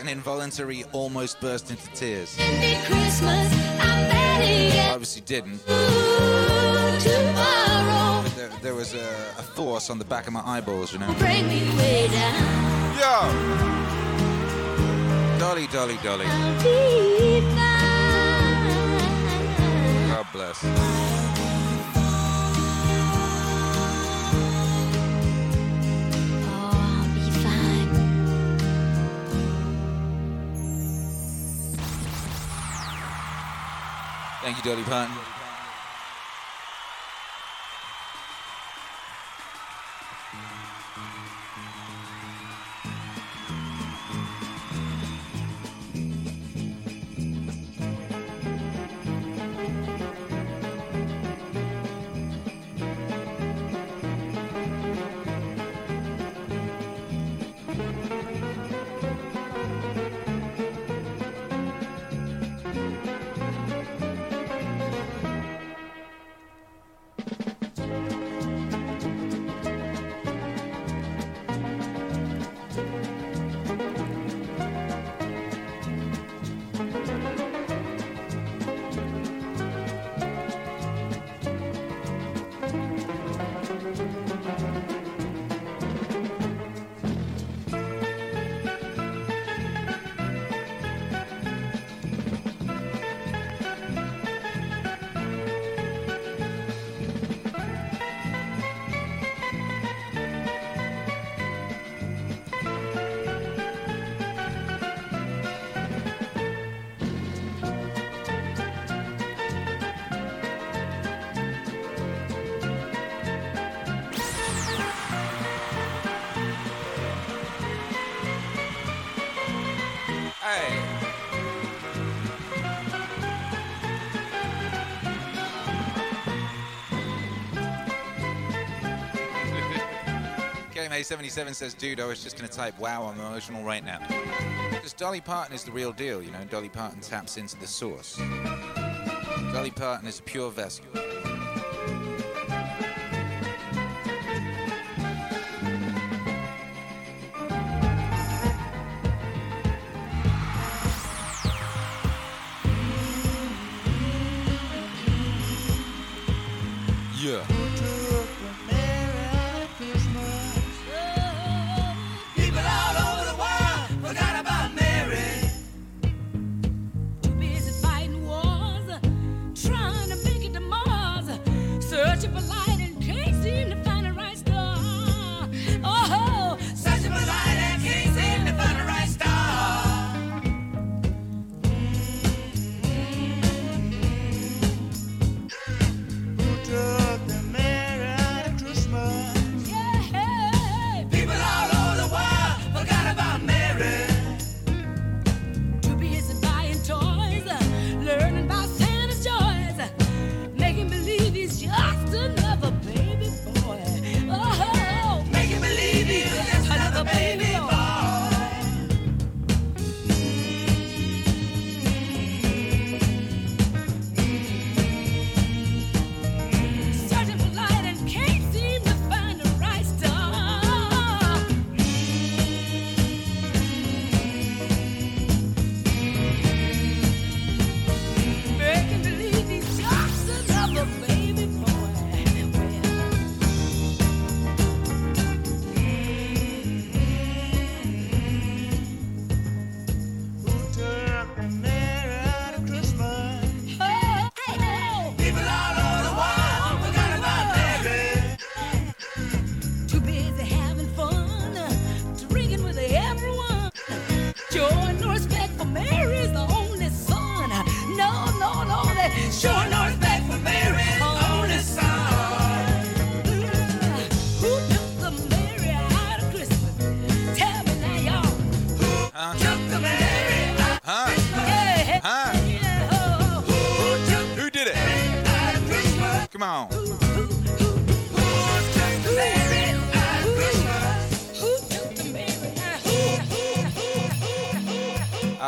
an involuntary almost burst into tears? I'm barely getting Obviously didn't. But there, there was a, a force on the back of my eyeballs, you know. Bring me way down. Yo! Dolly, dolly, dolly. I'll be fine. God bless. Thank you, A77 says, dude, I was just going to type, wow, I'm emotional right now. Because Dolly Parton is the real deal, you know. Dolly Parton taps into the source. Dolly Parton is a pure vessel.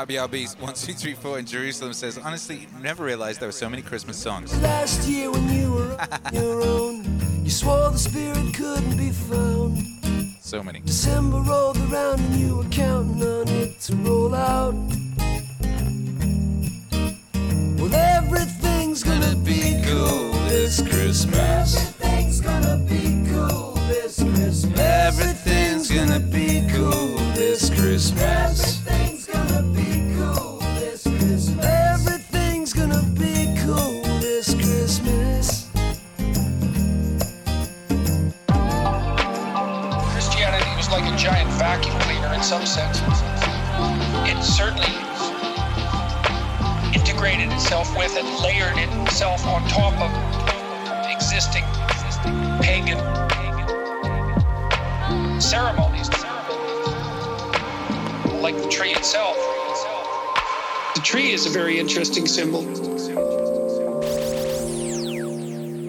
YBRB1234 in Jerusalem says, honestly, never realized there were so many Christmas songs. Last year when you were on your own, you swore the spirit couldn't be found. So many. December rolled around and you were counting on it to roll out. Very interesting symbol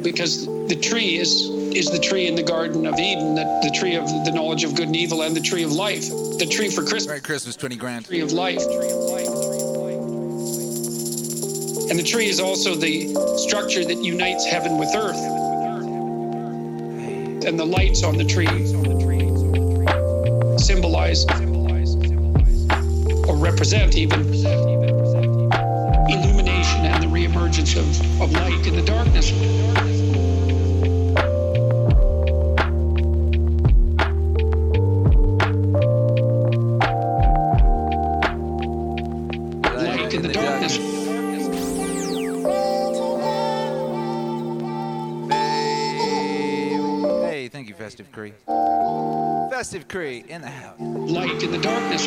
because the tree is is the tree in the Garden of Eden, the, the tree of the knowledge of good and evil, and the tree of life. The tree for Christmas. Merry Christmas, 20 grand. Tree of life. And the tree is also the structure that unites heaven with earth. And the lights on the tree symbolize or represent even the reemergence of, of light in the darkness. Light in the darkness. Hey, thank you, Festive Cree. Festive Cree in the house. Light in the darkness.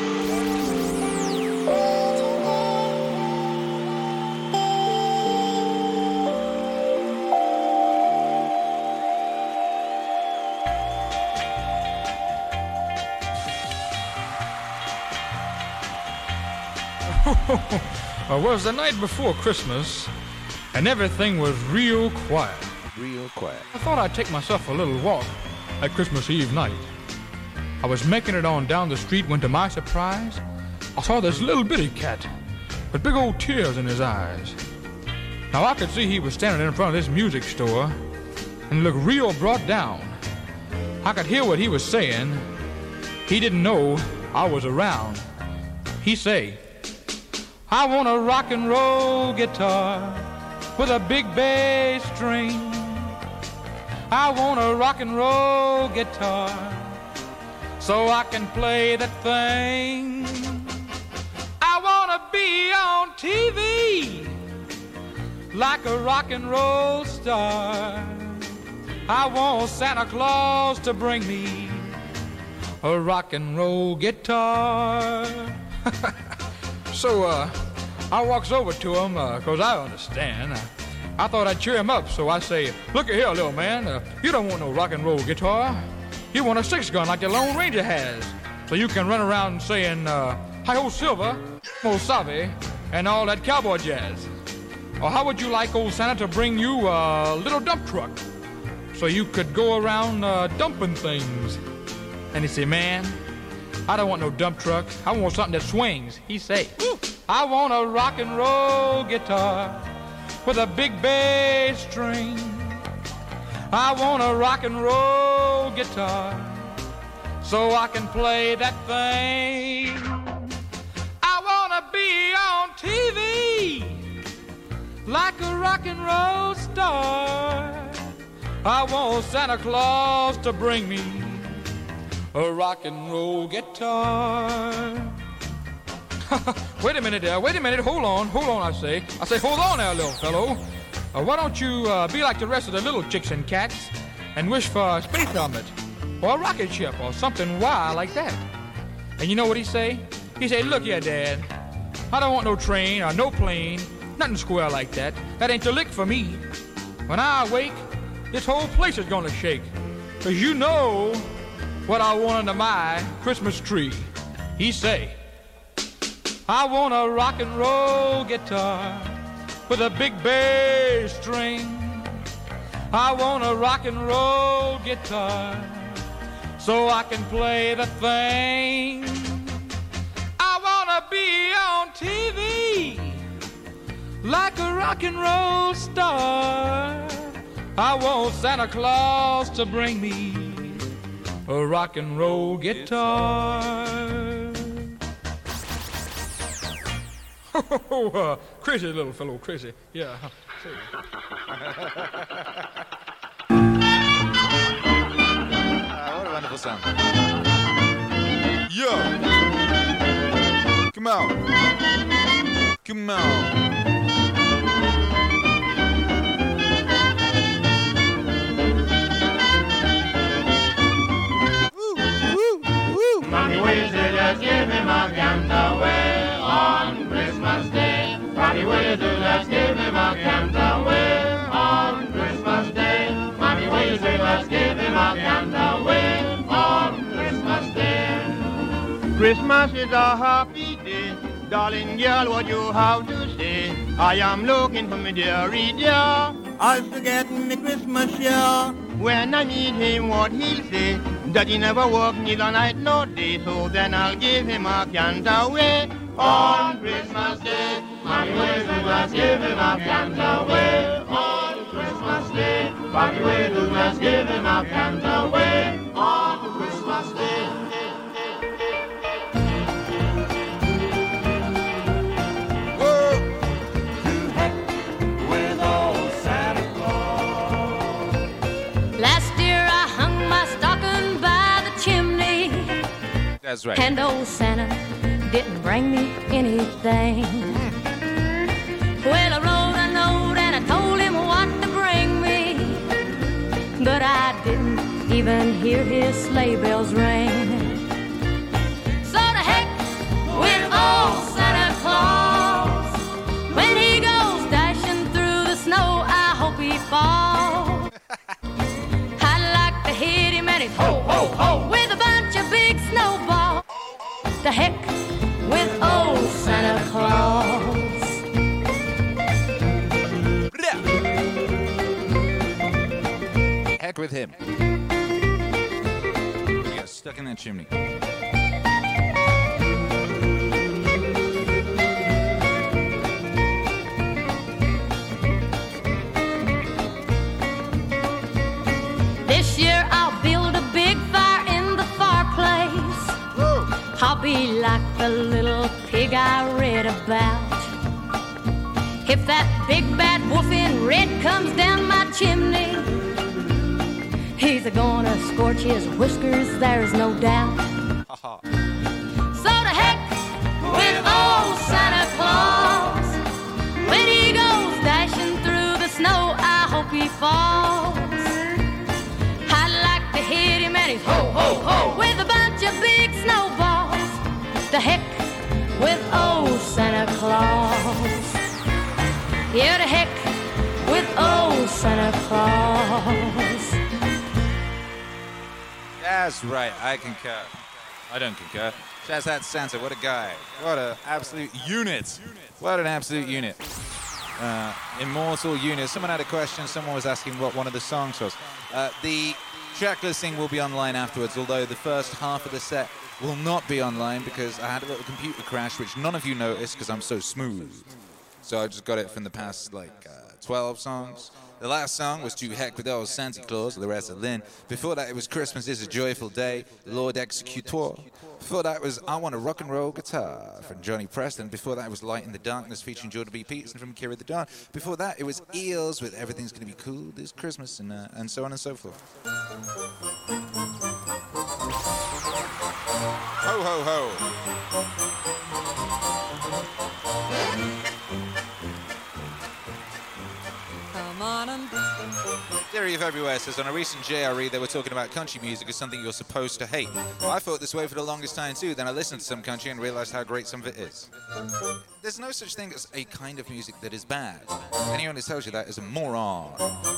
Oh, well, it was the night before Christmas, and everything was real quiet. Real quiet. I thought I'd take myself a little walk at Christmas Eve night. I was making it on down the street when, to my surprise, I saw this little bitty cat with big old tears in his eyes. Now I could see he was standing in front of this music store and looked real brought down. I could hear what he was saying. He didn't know I was around. He say, I want a rock and roll guitar with a big bass string. I want a rock and roll guitar so I can play that thing. I want to be on TV like a rock and roll star. I want Santa Claus to bring me a rock and roll guitar. so uh, I walks over to him because I understand. I thought I'd cheer him up, so I say, "Look here, little man. Uh, you don't want no rock and roll guitar. You want a six gun like the Lone Ranger has, so you can run around saying, uh, "Hi ho, Silver, Mo Sabe," and all that cowboy jazz." Or how would you like old Santa to bring you a little dump truck, so you could go around uh, dumping things? And he say, "Man, I don't want no dump truck. I want something that swings." He say, "I want a rock and roll guitar." with a big bass string. I want a rock and roll guitar so I can play that thing. I want to be on TV like a rock and roll star. I want Santa Claus to bring me a rock and roll guitar. wait a minute there. Wait a minute. Hold on. Hold on, I say. I say, hold on there, little fellow. Uh, why don't you uh, be like the rest of the little chicks and cats and wish for a space helmet or a rocket ship or something wild like that? And you know what he say? He say, look here, Dad. I don't want no train or no plane, nothing square like that. That ain't the lick for me. When I awake, this whole place is gonna shake. Cause you know what I want under my Christmas tree. He say, I want a rock and roll guitar with a big bass string. I want a rock and roll guitar so I can play the thing. I want to be on TV like a rock and roll star. I want Santa Claus to bring me a rock and roll guitar. Oh, uh, crazy little fellow, crazy. Yeah. Ah, what a wonderful sound. Yo! Come on! Come on! Mommy Weasley just give me my Cantaway on Christmas Day. Mommy Weasley just give me my Cantaway on Christmas Day. Mommy Weasley just give me my Cantaway on Christmas Day. Christmas is a happy day. Darling girl, what you have to say? I am looking for me dearie dear. I'll forget me Christmas year. When I meet him, what he'll say? That he never work neither night nor day. So then I'll give him a Cantaway on Christmas Day. Weasley just give him my Cantaway on Christmas Day. Weasley just give him my Cantaway That's right. and old Santa didn't bring me anything. Well, I wrote a note and I told him what to bring me, but I didn't even hear his sleigh bells ring. So to heck with old Santa Claus. When he goes dashing through the snow, I hope he falls. I'd like to hit him and he's ho, ho, ho, The heck with old Santa Claus. Heck with him. Yes. stuck in that chimney. Like the little pig I read about. If that big bad wolf in red comes down my chimney, he's a gonna scorch his whiskers, there's no doubt. So to heck with old Santa Claus. When he goes dashing through the snow, I hope he falls. I'd like to hit him and he's ho ho ho with a bunch of big. The heck with old Santa Claus. Yeah, the heck with old Santa Claus. That's right. I concur. I don't concur. Shouts out to Santa. What a guy. What an absolute unit. What an absolute unit. Uh, immortal unit. Someone had a question. Someone was asking what one of the songs was. Uh, the track listing will be online afterwards, although the first half of the set will not be online because I had a little computer crash, which none of you noticed because I'm so smooth. So I just got it from the past like uh, 12 songs. The last song was To Heck with Old Santa Claus, Loretta Lynn. Before that, it was Christmas is a Joyful Day, Lord Executor. Before that was I Want a Rock and Roll Guitar from Johnny Preston. Before that, it was Light in the Darkness featuring Jordan B. Peterson from Akira the Don. Before that, it was Eels with Everything's Gonna Be Cool This Christmas and, uh, and so on and so forth. Ho, ho, ho. Come on and Theory of Everywhere says on a recent JRE they were talking about country music as something you're supposed to hate. I thought this way for the longest time too, then I listened to some country and realized how great some of it is. There's no such thing as a kind of music that is bad. Anyone who tells you that is a moron.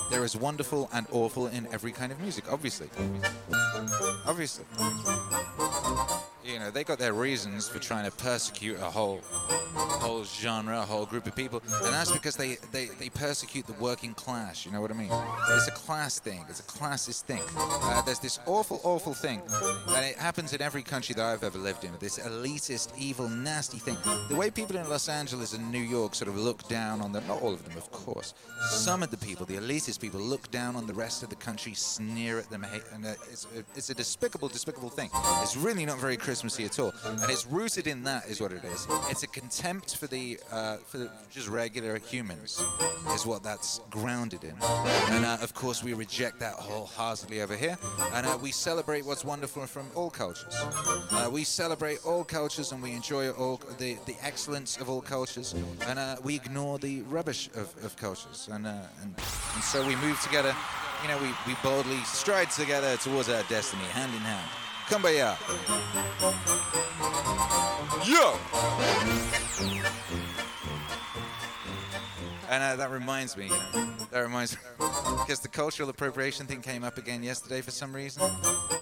There is wonderful and awful in every kind of music, obviously. Obviously. You know, they got their reasons for trying to persecute a whole whole genre, a whole group of people, and that's because they, they, they persecute the working class, you know what I mean? It's a class thing, it's a classist thing. Uh, there's this awful, awful thing, and it happens in every country that I've ever lived in, this elitist, evil, nasty thing. The way people in Los Angeles and New York sort of look down on them, not all of them, of course, some of the people, the elitist people, look down on the rest of the country, sneer at them, hate, and uh, it's, it's a despicable, despicable thing. It's really not very Christmassy at all, and it's rooted in that, is what it is. It's a contempt for the uh, for just regular humans, is what that's grounded in. And uh, of course, we reject that wholeheartedly over here, and uh, we celebrate what's wonderful from all cultures. Uh, we celebrate all cultures, and we enjoy all the the excellence of all cultures, and uh, we ignore the rubbish of, of cultures, and, uh, and and so we move together. You know, we, we boldly stride together towards our destiny, hand in hand. Kumbaya. Yo! And uh, that reminds me, you know, that reminds me, because the cultural appropriation thing came up again yesterday for some reason.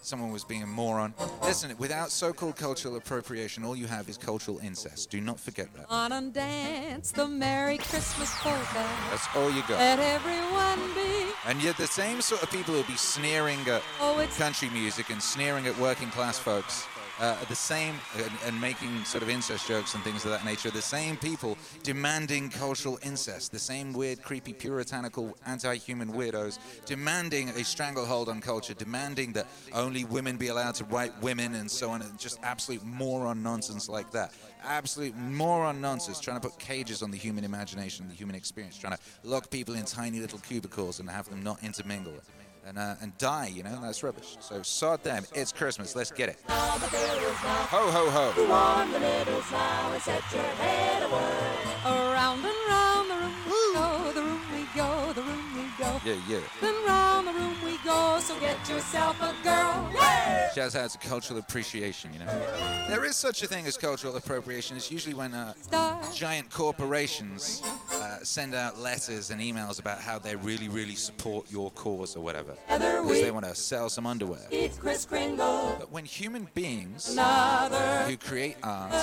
Someone was being a moron. Listen, without so-called cultural appropriation, all you have is cultural incest. Do not forget that. on and dance the Merry Christmas polka. That's all you got. Let everyone be. And yet the same sort of people who'll be sneering at Oh, country music and sneering at working class folks uh, the same and, and making sort of incest jokes and things of that nature, the same people demanding cultural incest, the same weird, creepy, puritanical, anti-human weirdos demanding a stranglehold on culture, demanding that only women be allowed to write women and so on, and just absolute moron nonsense like that. Absolute moron nonsense, trying to put cages on the human imagination, the human experience, trying to lock people in tiny little cubicles and have them not intermingle and uh, and die. You know, that's rubbish. So sod them. It's Christmas. Let's get it. Ho ho ho. Around and round the room Yeah, yeah. Then round the room we go, so get yourself a girl. Yeah! Shouts out to cultural appreciation, you know. There is such a thing as cultural appropriation. It's usually when uh, giant corporations uh, send out letters and emails about how they really, really support your cause or whatever. Because they want to sell some underwear. Eat Kris Kringle. But when human beings Another who create art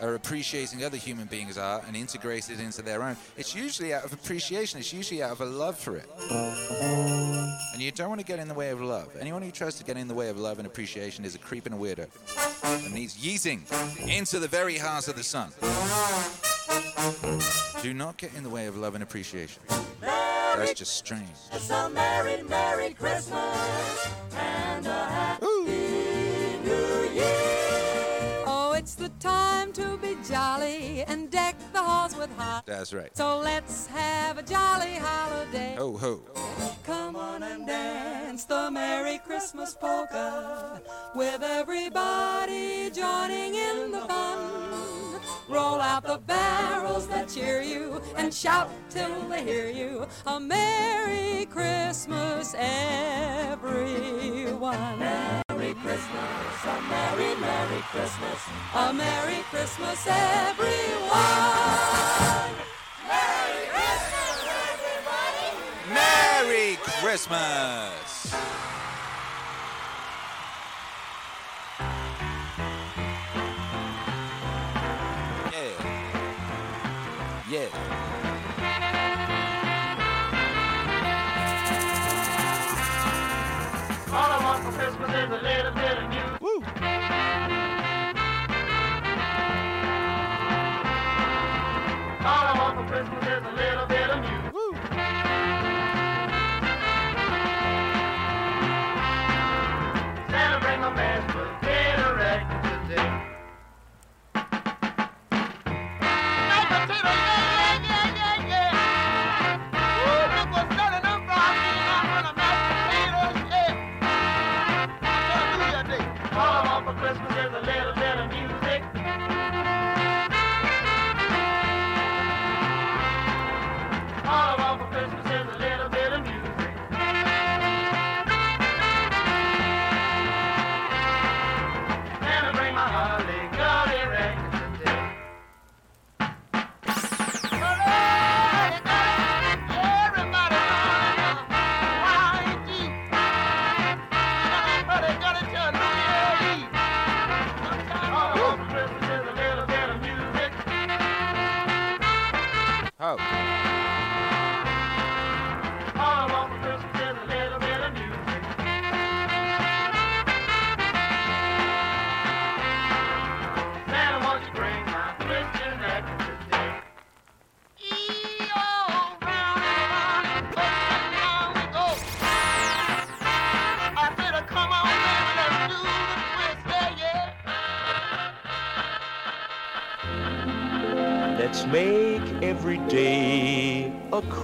are appreciating other human beings' art and integrate it into their own, it's usually out of appreciation, it's usually out of a love for it. And you don't want to get in the way of love. Anyone who tries to get in the way of love and appreciation is a creep and a weirdo. And he's yeeting into the very heart of the sun. Do not get in the way of love and appreciation. That's just strange. It's a merry, merry Christmas and a happy New and deck the halls with hot. That's right. So let's have a jolly holiday. Ho ho. Come on and dance the Merry Christmas polka with everybody joining in the fun. Roll out the barrels that cheer you and shout till they hear you. A Merry Christmas, everyone. Christmas, a Merry, Merry Christmas. A Merry Christmas, everyone. Merry Christmas, everybody. Merry Christmas!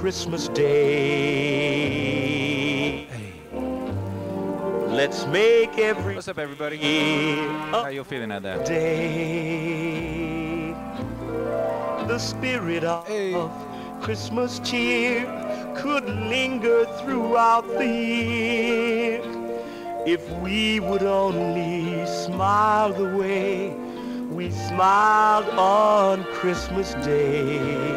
Christmas day. Let's make every What's up, everybody? How you feeling out there? day the spirit of Christmas cheer could linger throughout the year if we would only smile the way we smiled on Christmas Day.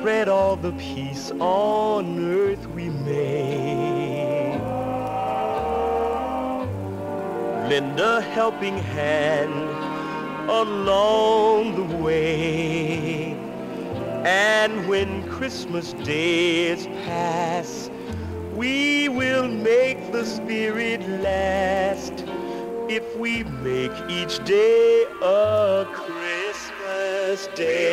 Spread all the peace on earth we may. Lend a helping hand along the way. And when Christmas days pass, we will make the spirit last if we make each day a Christmas day.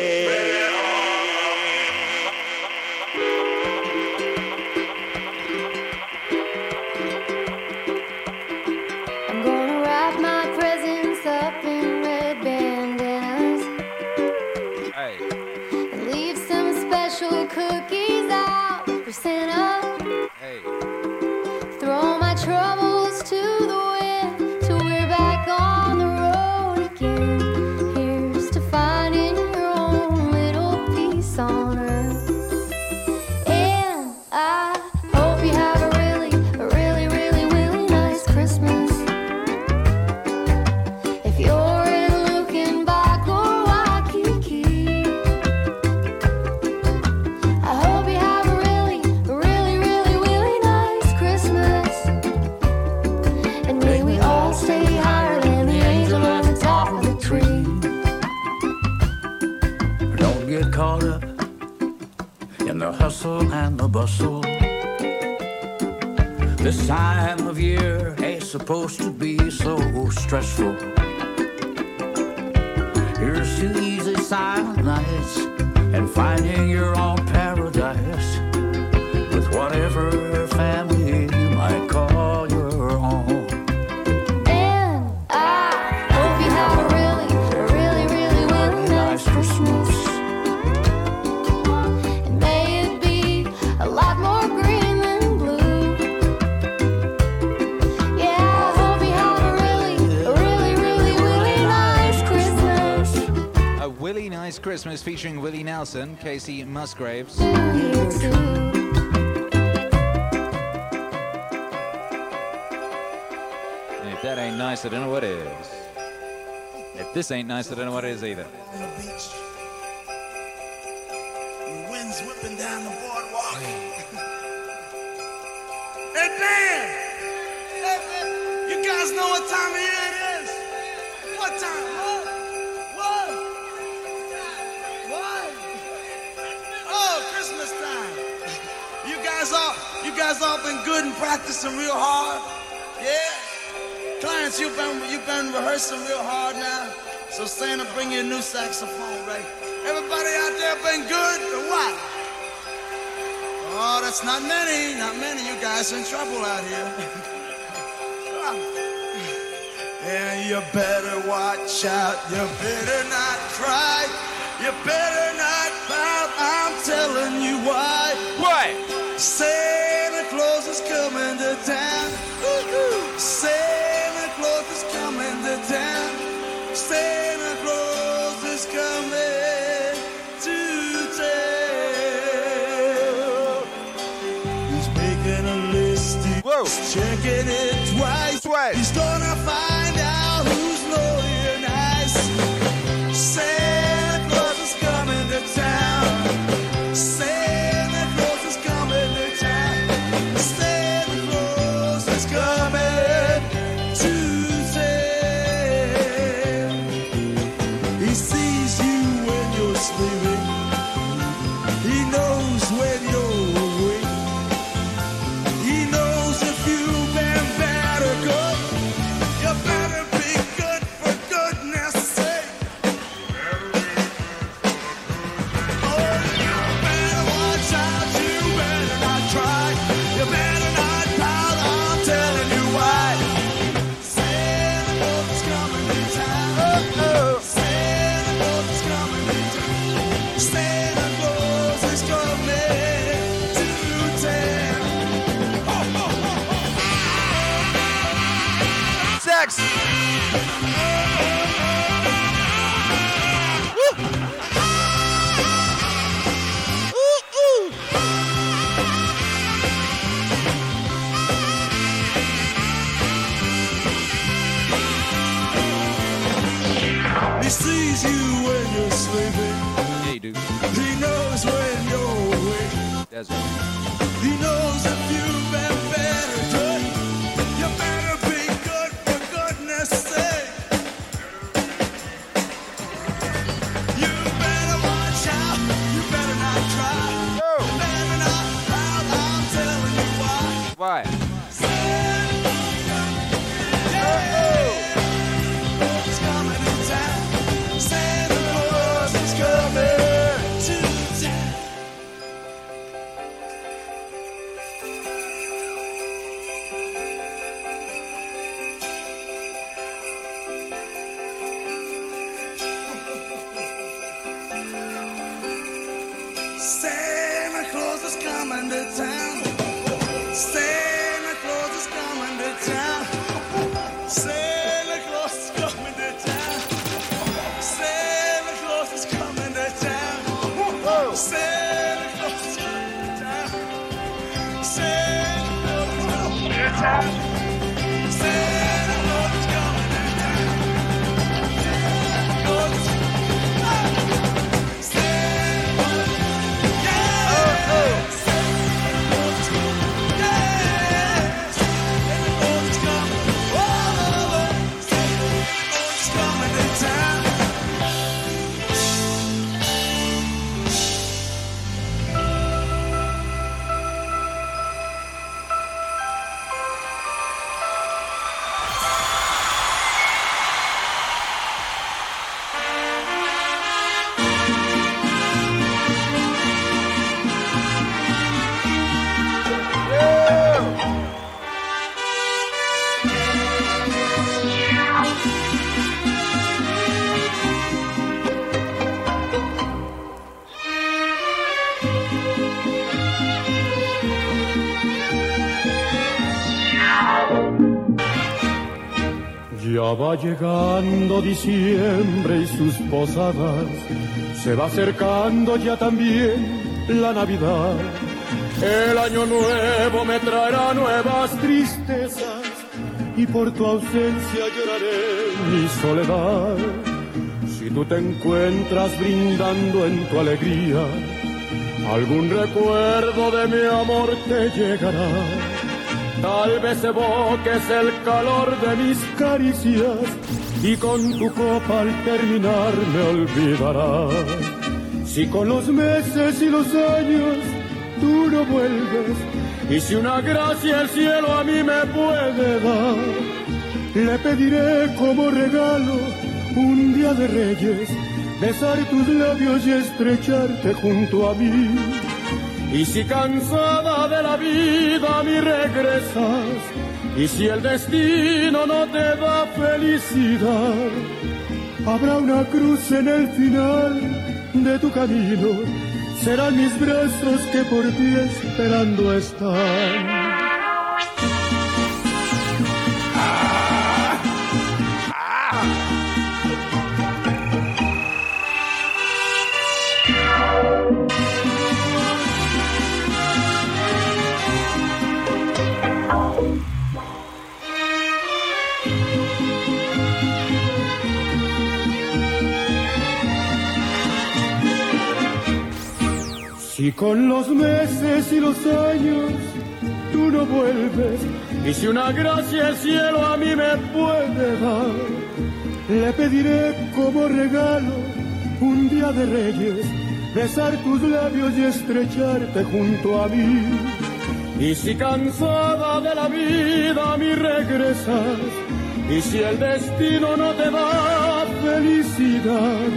Here's to easy silent nights and finding your own paradise with whatever Nice Christmas featuring Willie Nelson, Kacey Musgraves. And if that ain't nice, I don't know what is. If this ain't nice, I don't know what it is either. good and practicing real hard. Yeah. Clients, you've been, you've been rehearsing real hard now. So Santa, bring you a new saxophone, right? Everybody out there been good or what? Oh, that's not many, not many. You guys in trouble out here. and you better watch out. You better not cry. You better not pout. I'm telling you why. Why? Santa Claus is coming to town. Santa Claus is coming to town. Santa Claus is coming to town. He's making a list. He's Whoa. checking it twice. Twice. as ever. Va llegando diciembre y sus posadas, se va acercando ya también la Navidad. El año nuevo me traerá nuevas tristezas y por tu ausencia lloraré mi soledad. Si tú te encuentras brindando en tu alegría, algún recuerdo de mi amor te llegará. Tal vez evoques el calor de mis caricias y con tu copa al terminar me olvidarás. Si con los meses y los años tú no vuelves y si una gracia el cielo a mí me puede dar, le pediré como regalo un día de reyes besar tus labios y estrecharte junto a mí. Y si cansada de la vida me regresas, y si el destino no te da felicidad, habrá una cruz en el final de tu camino, serán mis brazos que por ti esperando están. Si con los meses y los años tú no vuelves, y si una gracia el cielo a mí me puede dar, le pediré como regalo un día de reyes, besar tus labios y estrecharte junto a mí. Y si cansada de la vida a mí regresas, y si el destino no te da felicidad,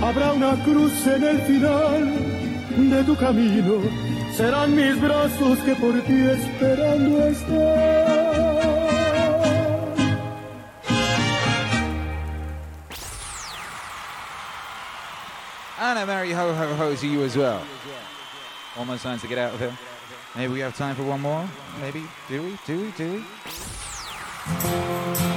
habrá una cruz en el final de tu camino, serán mis brazos que por ti esperando están. And a merry ho ho ho to you as well. Almost time to get out of here. Maybe we have time for one more. Maybe. Do we? Do we? Do we?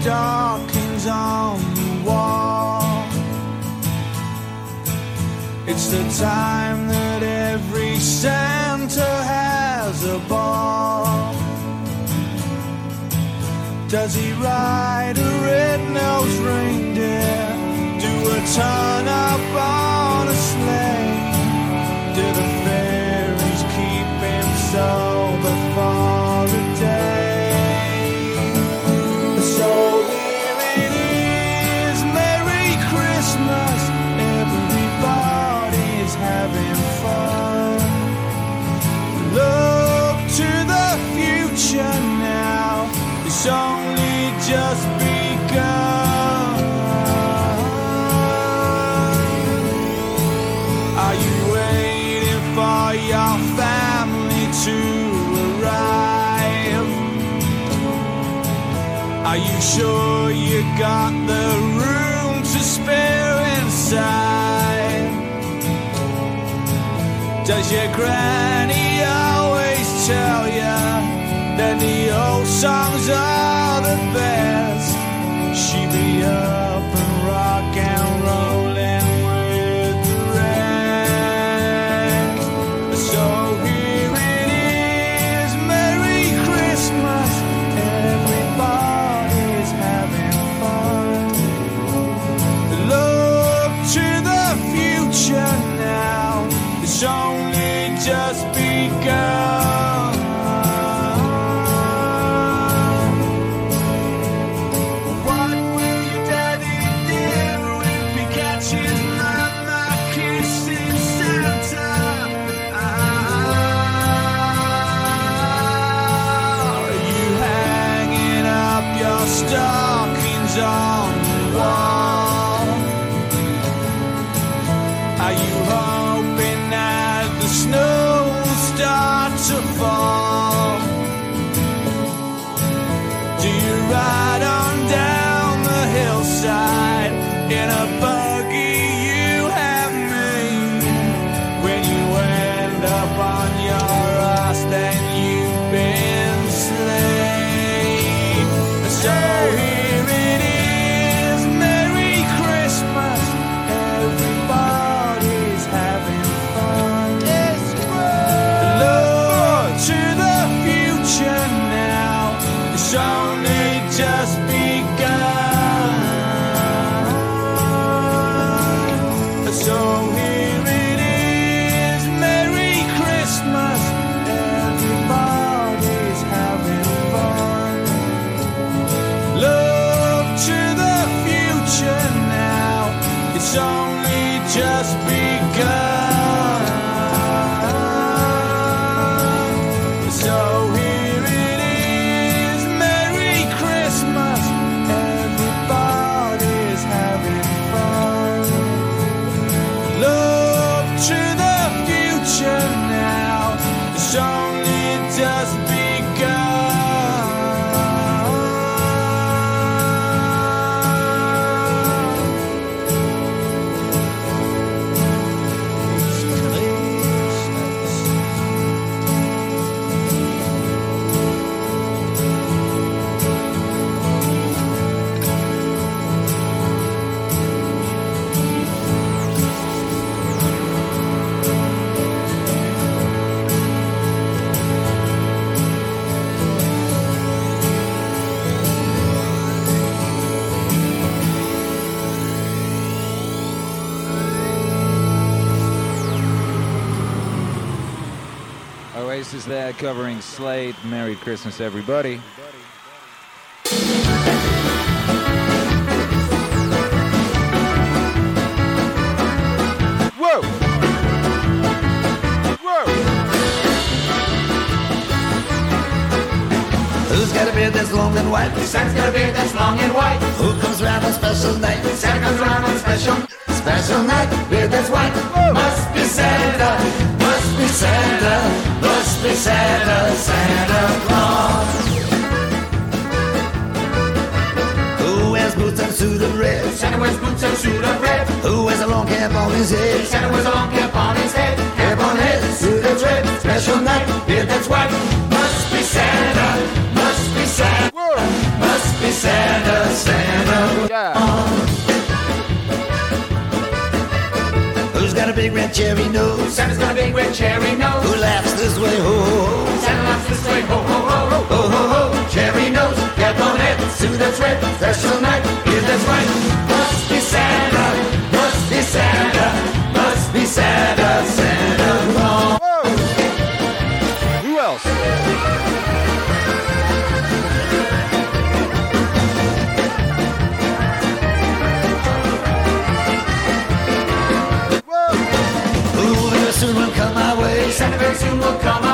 Stockings on the wall? It's the time that every Santa has a ball. Does he ride a red-nosed reindeer? Do a turn up on a sleigh? Do the fairies keep him sober just begun. Are you waiting for your family to arrive? Are you sure you got the room to spare inside? Does your granny always tell you that the old songs are the best? She be up Right on. There covering Slade. Merry Christmas, everybody. Whoa! Whoa! Who's got a beard that's long and white? Santa's got a beard that's long and white. Who comes round on special night? Santa comes around on special, special night. Beard that's white. Must be Santa. Be Santa. Must be Santa. Santa Claus. Who wears boots and suit of red? Santa wears boots and suit of red. Who wears a long cap on his head? Santa wears a long cap on his head. Cap on head. Suit that's red. Special night. Beard that's white. Must be Santa. Must be Santa. Must be Santa. Santa Claus. Got a big red cherry nose? Santa's got a big red cherry nose. Who laughs this way? Ho ho ho! Santa laughs this way. Ho ho ho. Ho ho ho. Cherry nose. Cap on head. Suit that's red. Special night. Beard that's white. Must be Santa. Must be Santa. Must be Santa. Santa very will come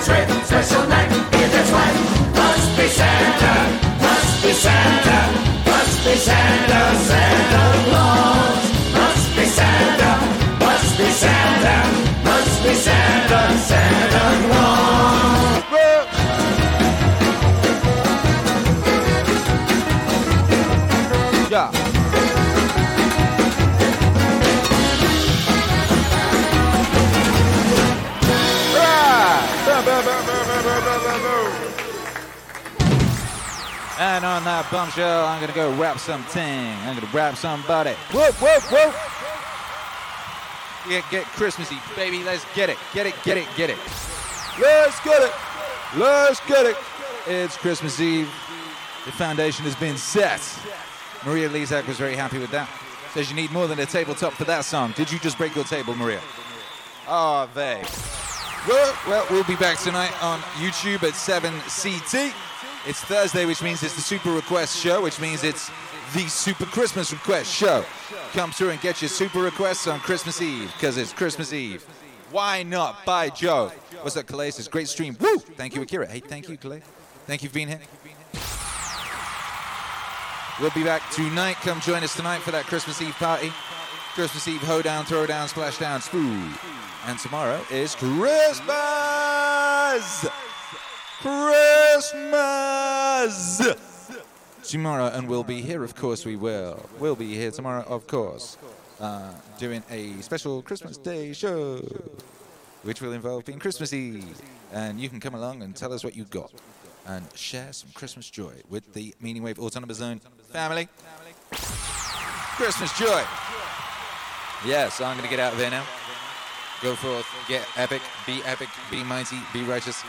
that's red, special night, beard that's white. Must be Santa, must be Santa, must be Santa, Santa Claus. Must be Santa, must be Santa, must be Santa, Santa And on that bombshell, I'm gonna go rap something. I'm gonna rap somebody. Whoop, whoop, whoop. Get, get Christmassy, baby. Let's get it. Get it, get it, get it. Let's get it. Let's get it. It's Christmas Eve. The foundation has been set. Maria Lezak was very happy with that. Says you need more than a tabletop for that song. Did you just break your table, Maria? Ah, oh, they. Well, well, we'll be back tonight on YouTube at 7 CT. It's Thursday, which means it's the Super Request Show, which means it's the Super Christmas Request Show. Come through and get your super requests on Christmas Eve, because it's Christmas Eve. Why not? By Joe. What's up, Calais? It's great stream. Woo! Thank you, Akira. Hey, thank you, Calais. Thank you for being here. We'll be back tonight. Come join us tonight for that Christmas Eve party. Christmas Eve hoedown, throwdown, splashdown, spoo. And tomorrow is Christmas! Christmas! Tomorrow, and we'll be here, of course we will. We'll be here tomorrow, of course, uh, doing a special Christmas Day show, which will involve being Christmas Eve. And you can come along and tell us what you got and share some Christmas joy with the Meaningwave Autonomous Zone family. Christmas joy! Yeah, so I'm going to get out of there now. Go forth, get epic, be epic, be mighty, be righteous.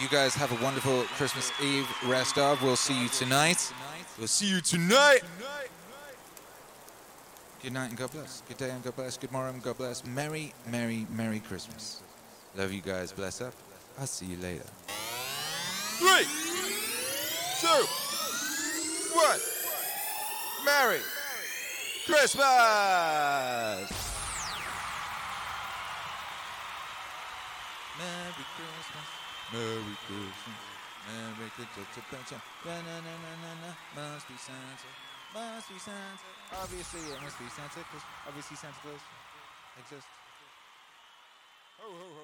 You guys have a wonderful Christmas Eve rest of. We'll see you tonight. We'll see you tonight. Good night and God bless. Good day and God bless. Good morning and God bless. Merry, Merry, Merry Christmas. Love you guys. Bless up. I'll see you later. Three, two, one. Merry Christmas! Merry Christmas. Merry Christmas. Merry Christmas. Na-na-na-na-na-na. Must be Santa. Must be Santa. Obviously, it must be Santa because obviously Santa Claus exists. Ho, ho, ho.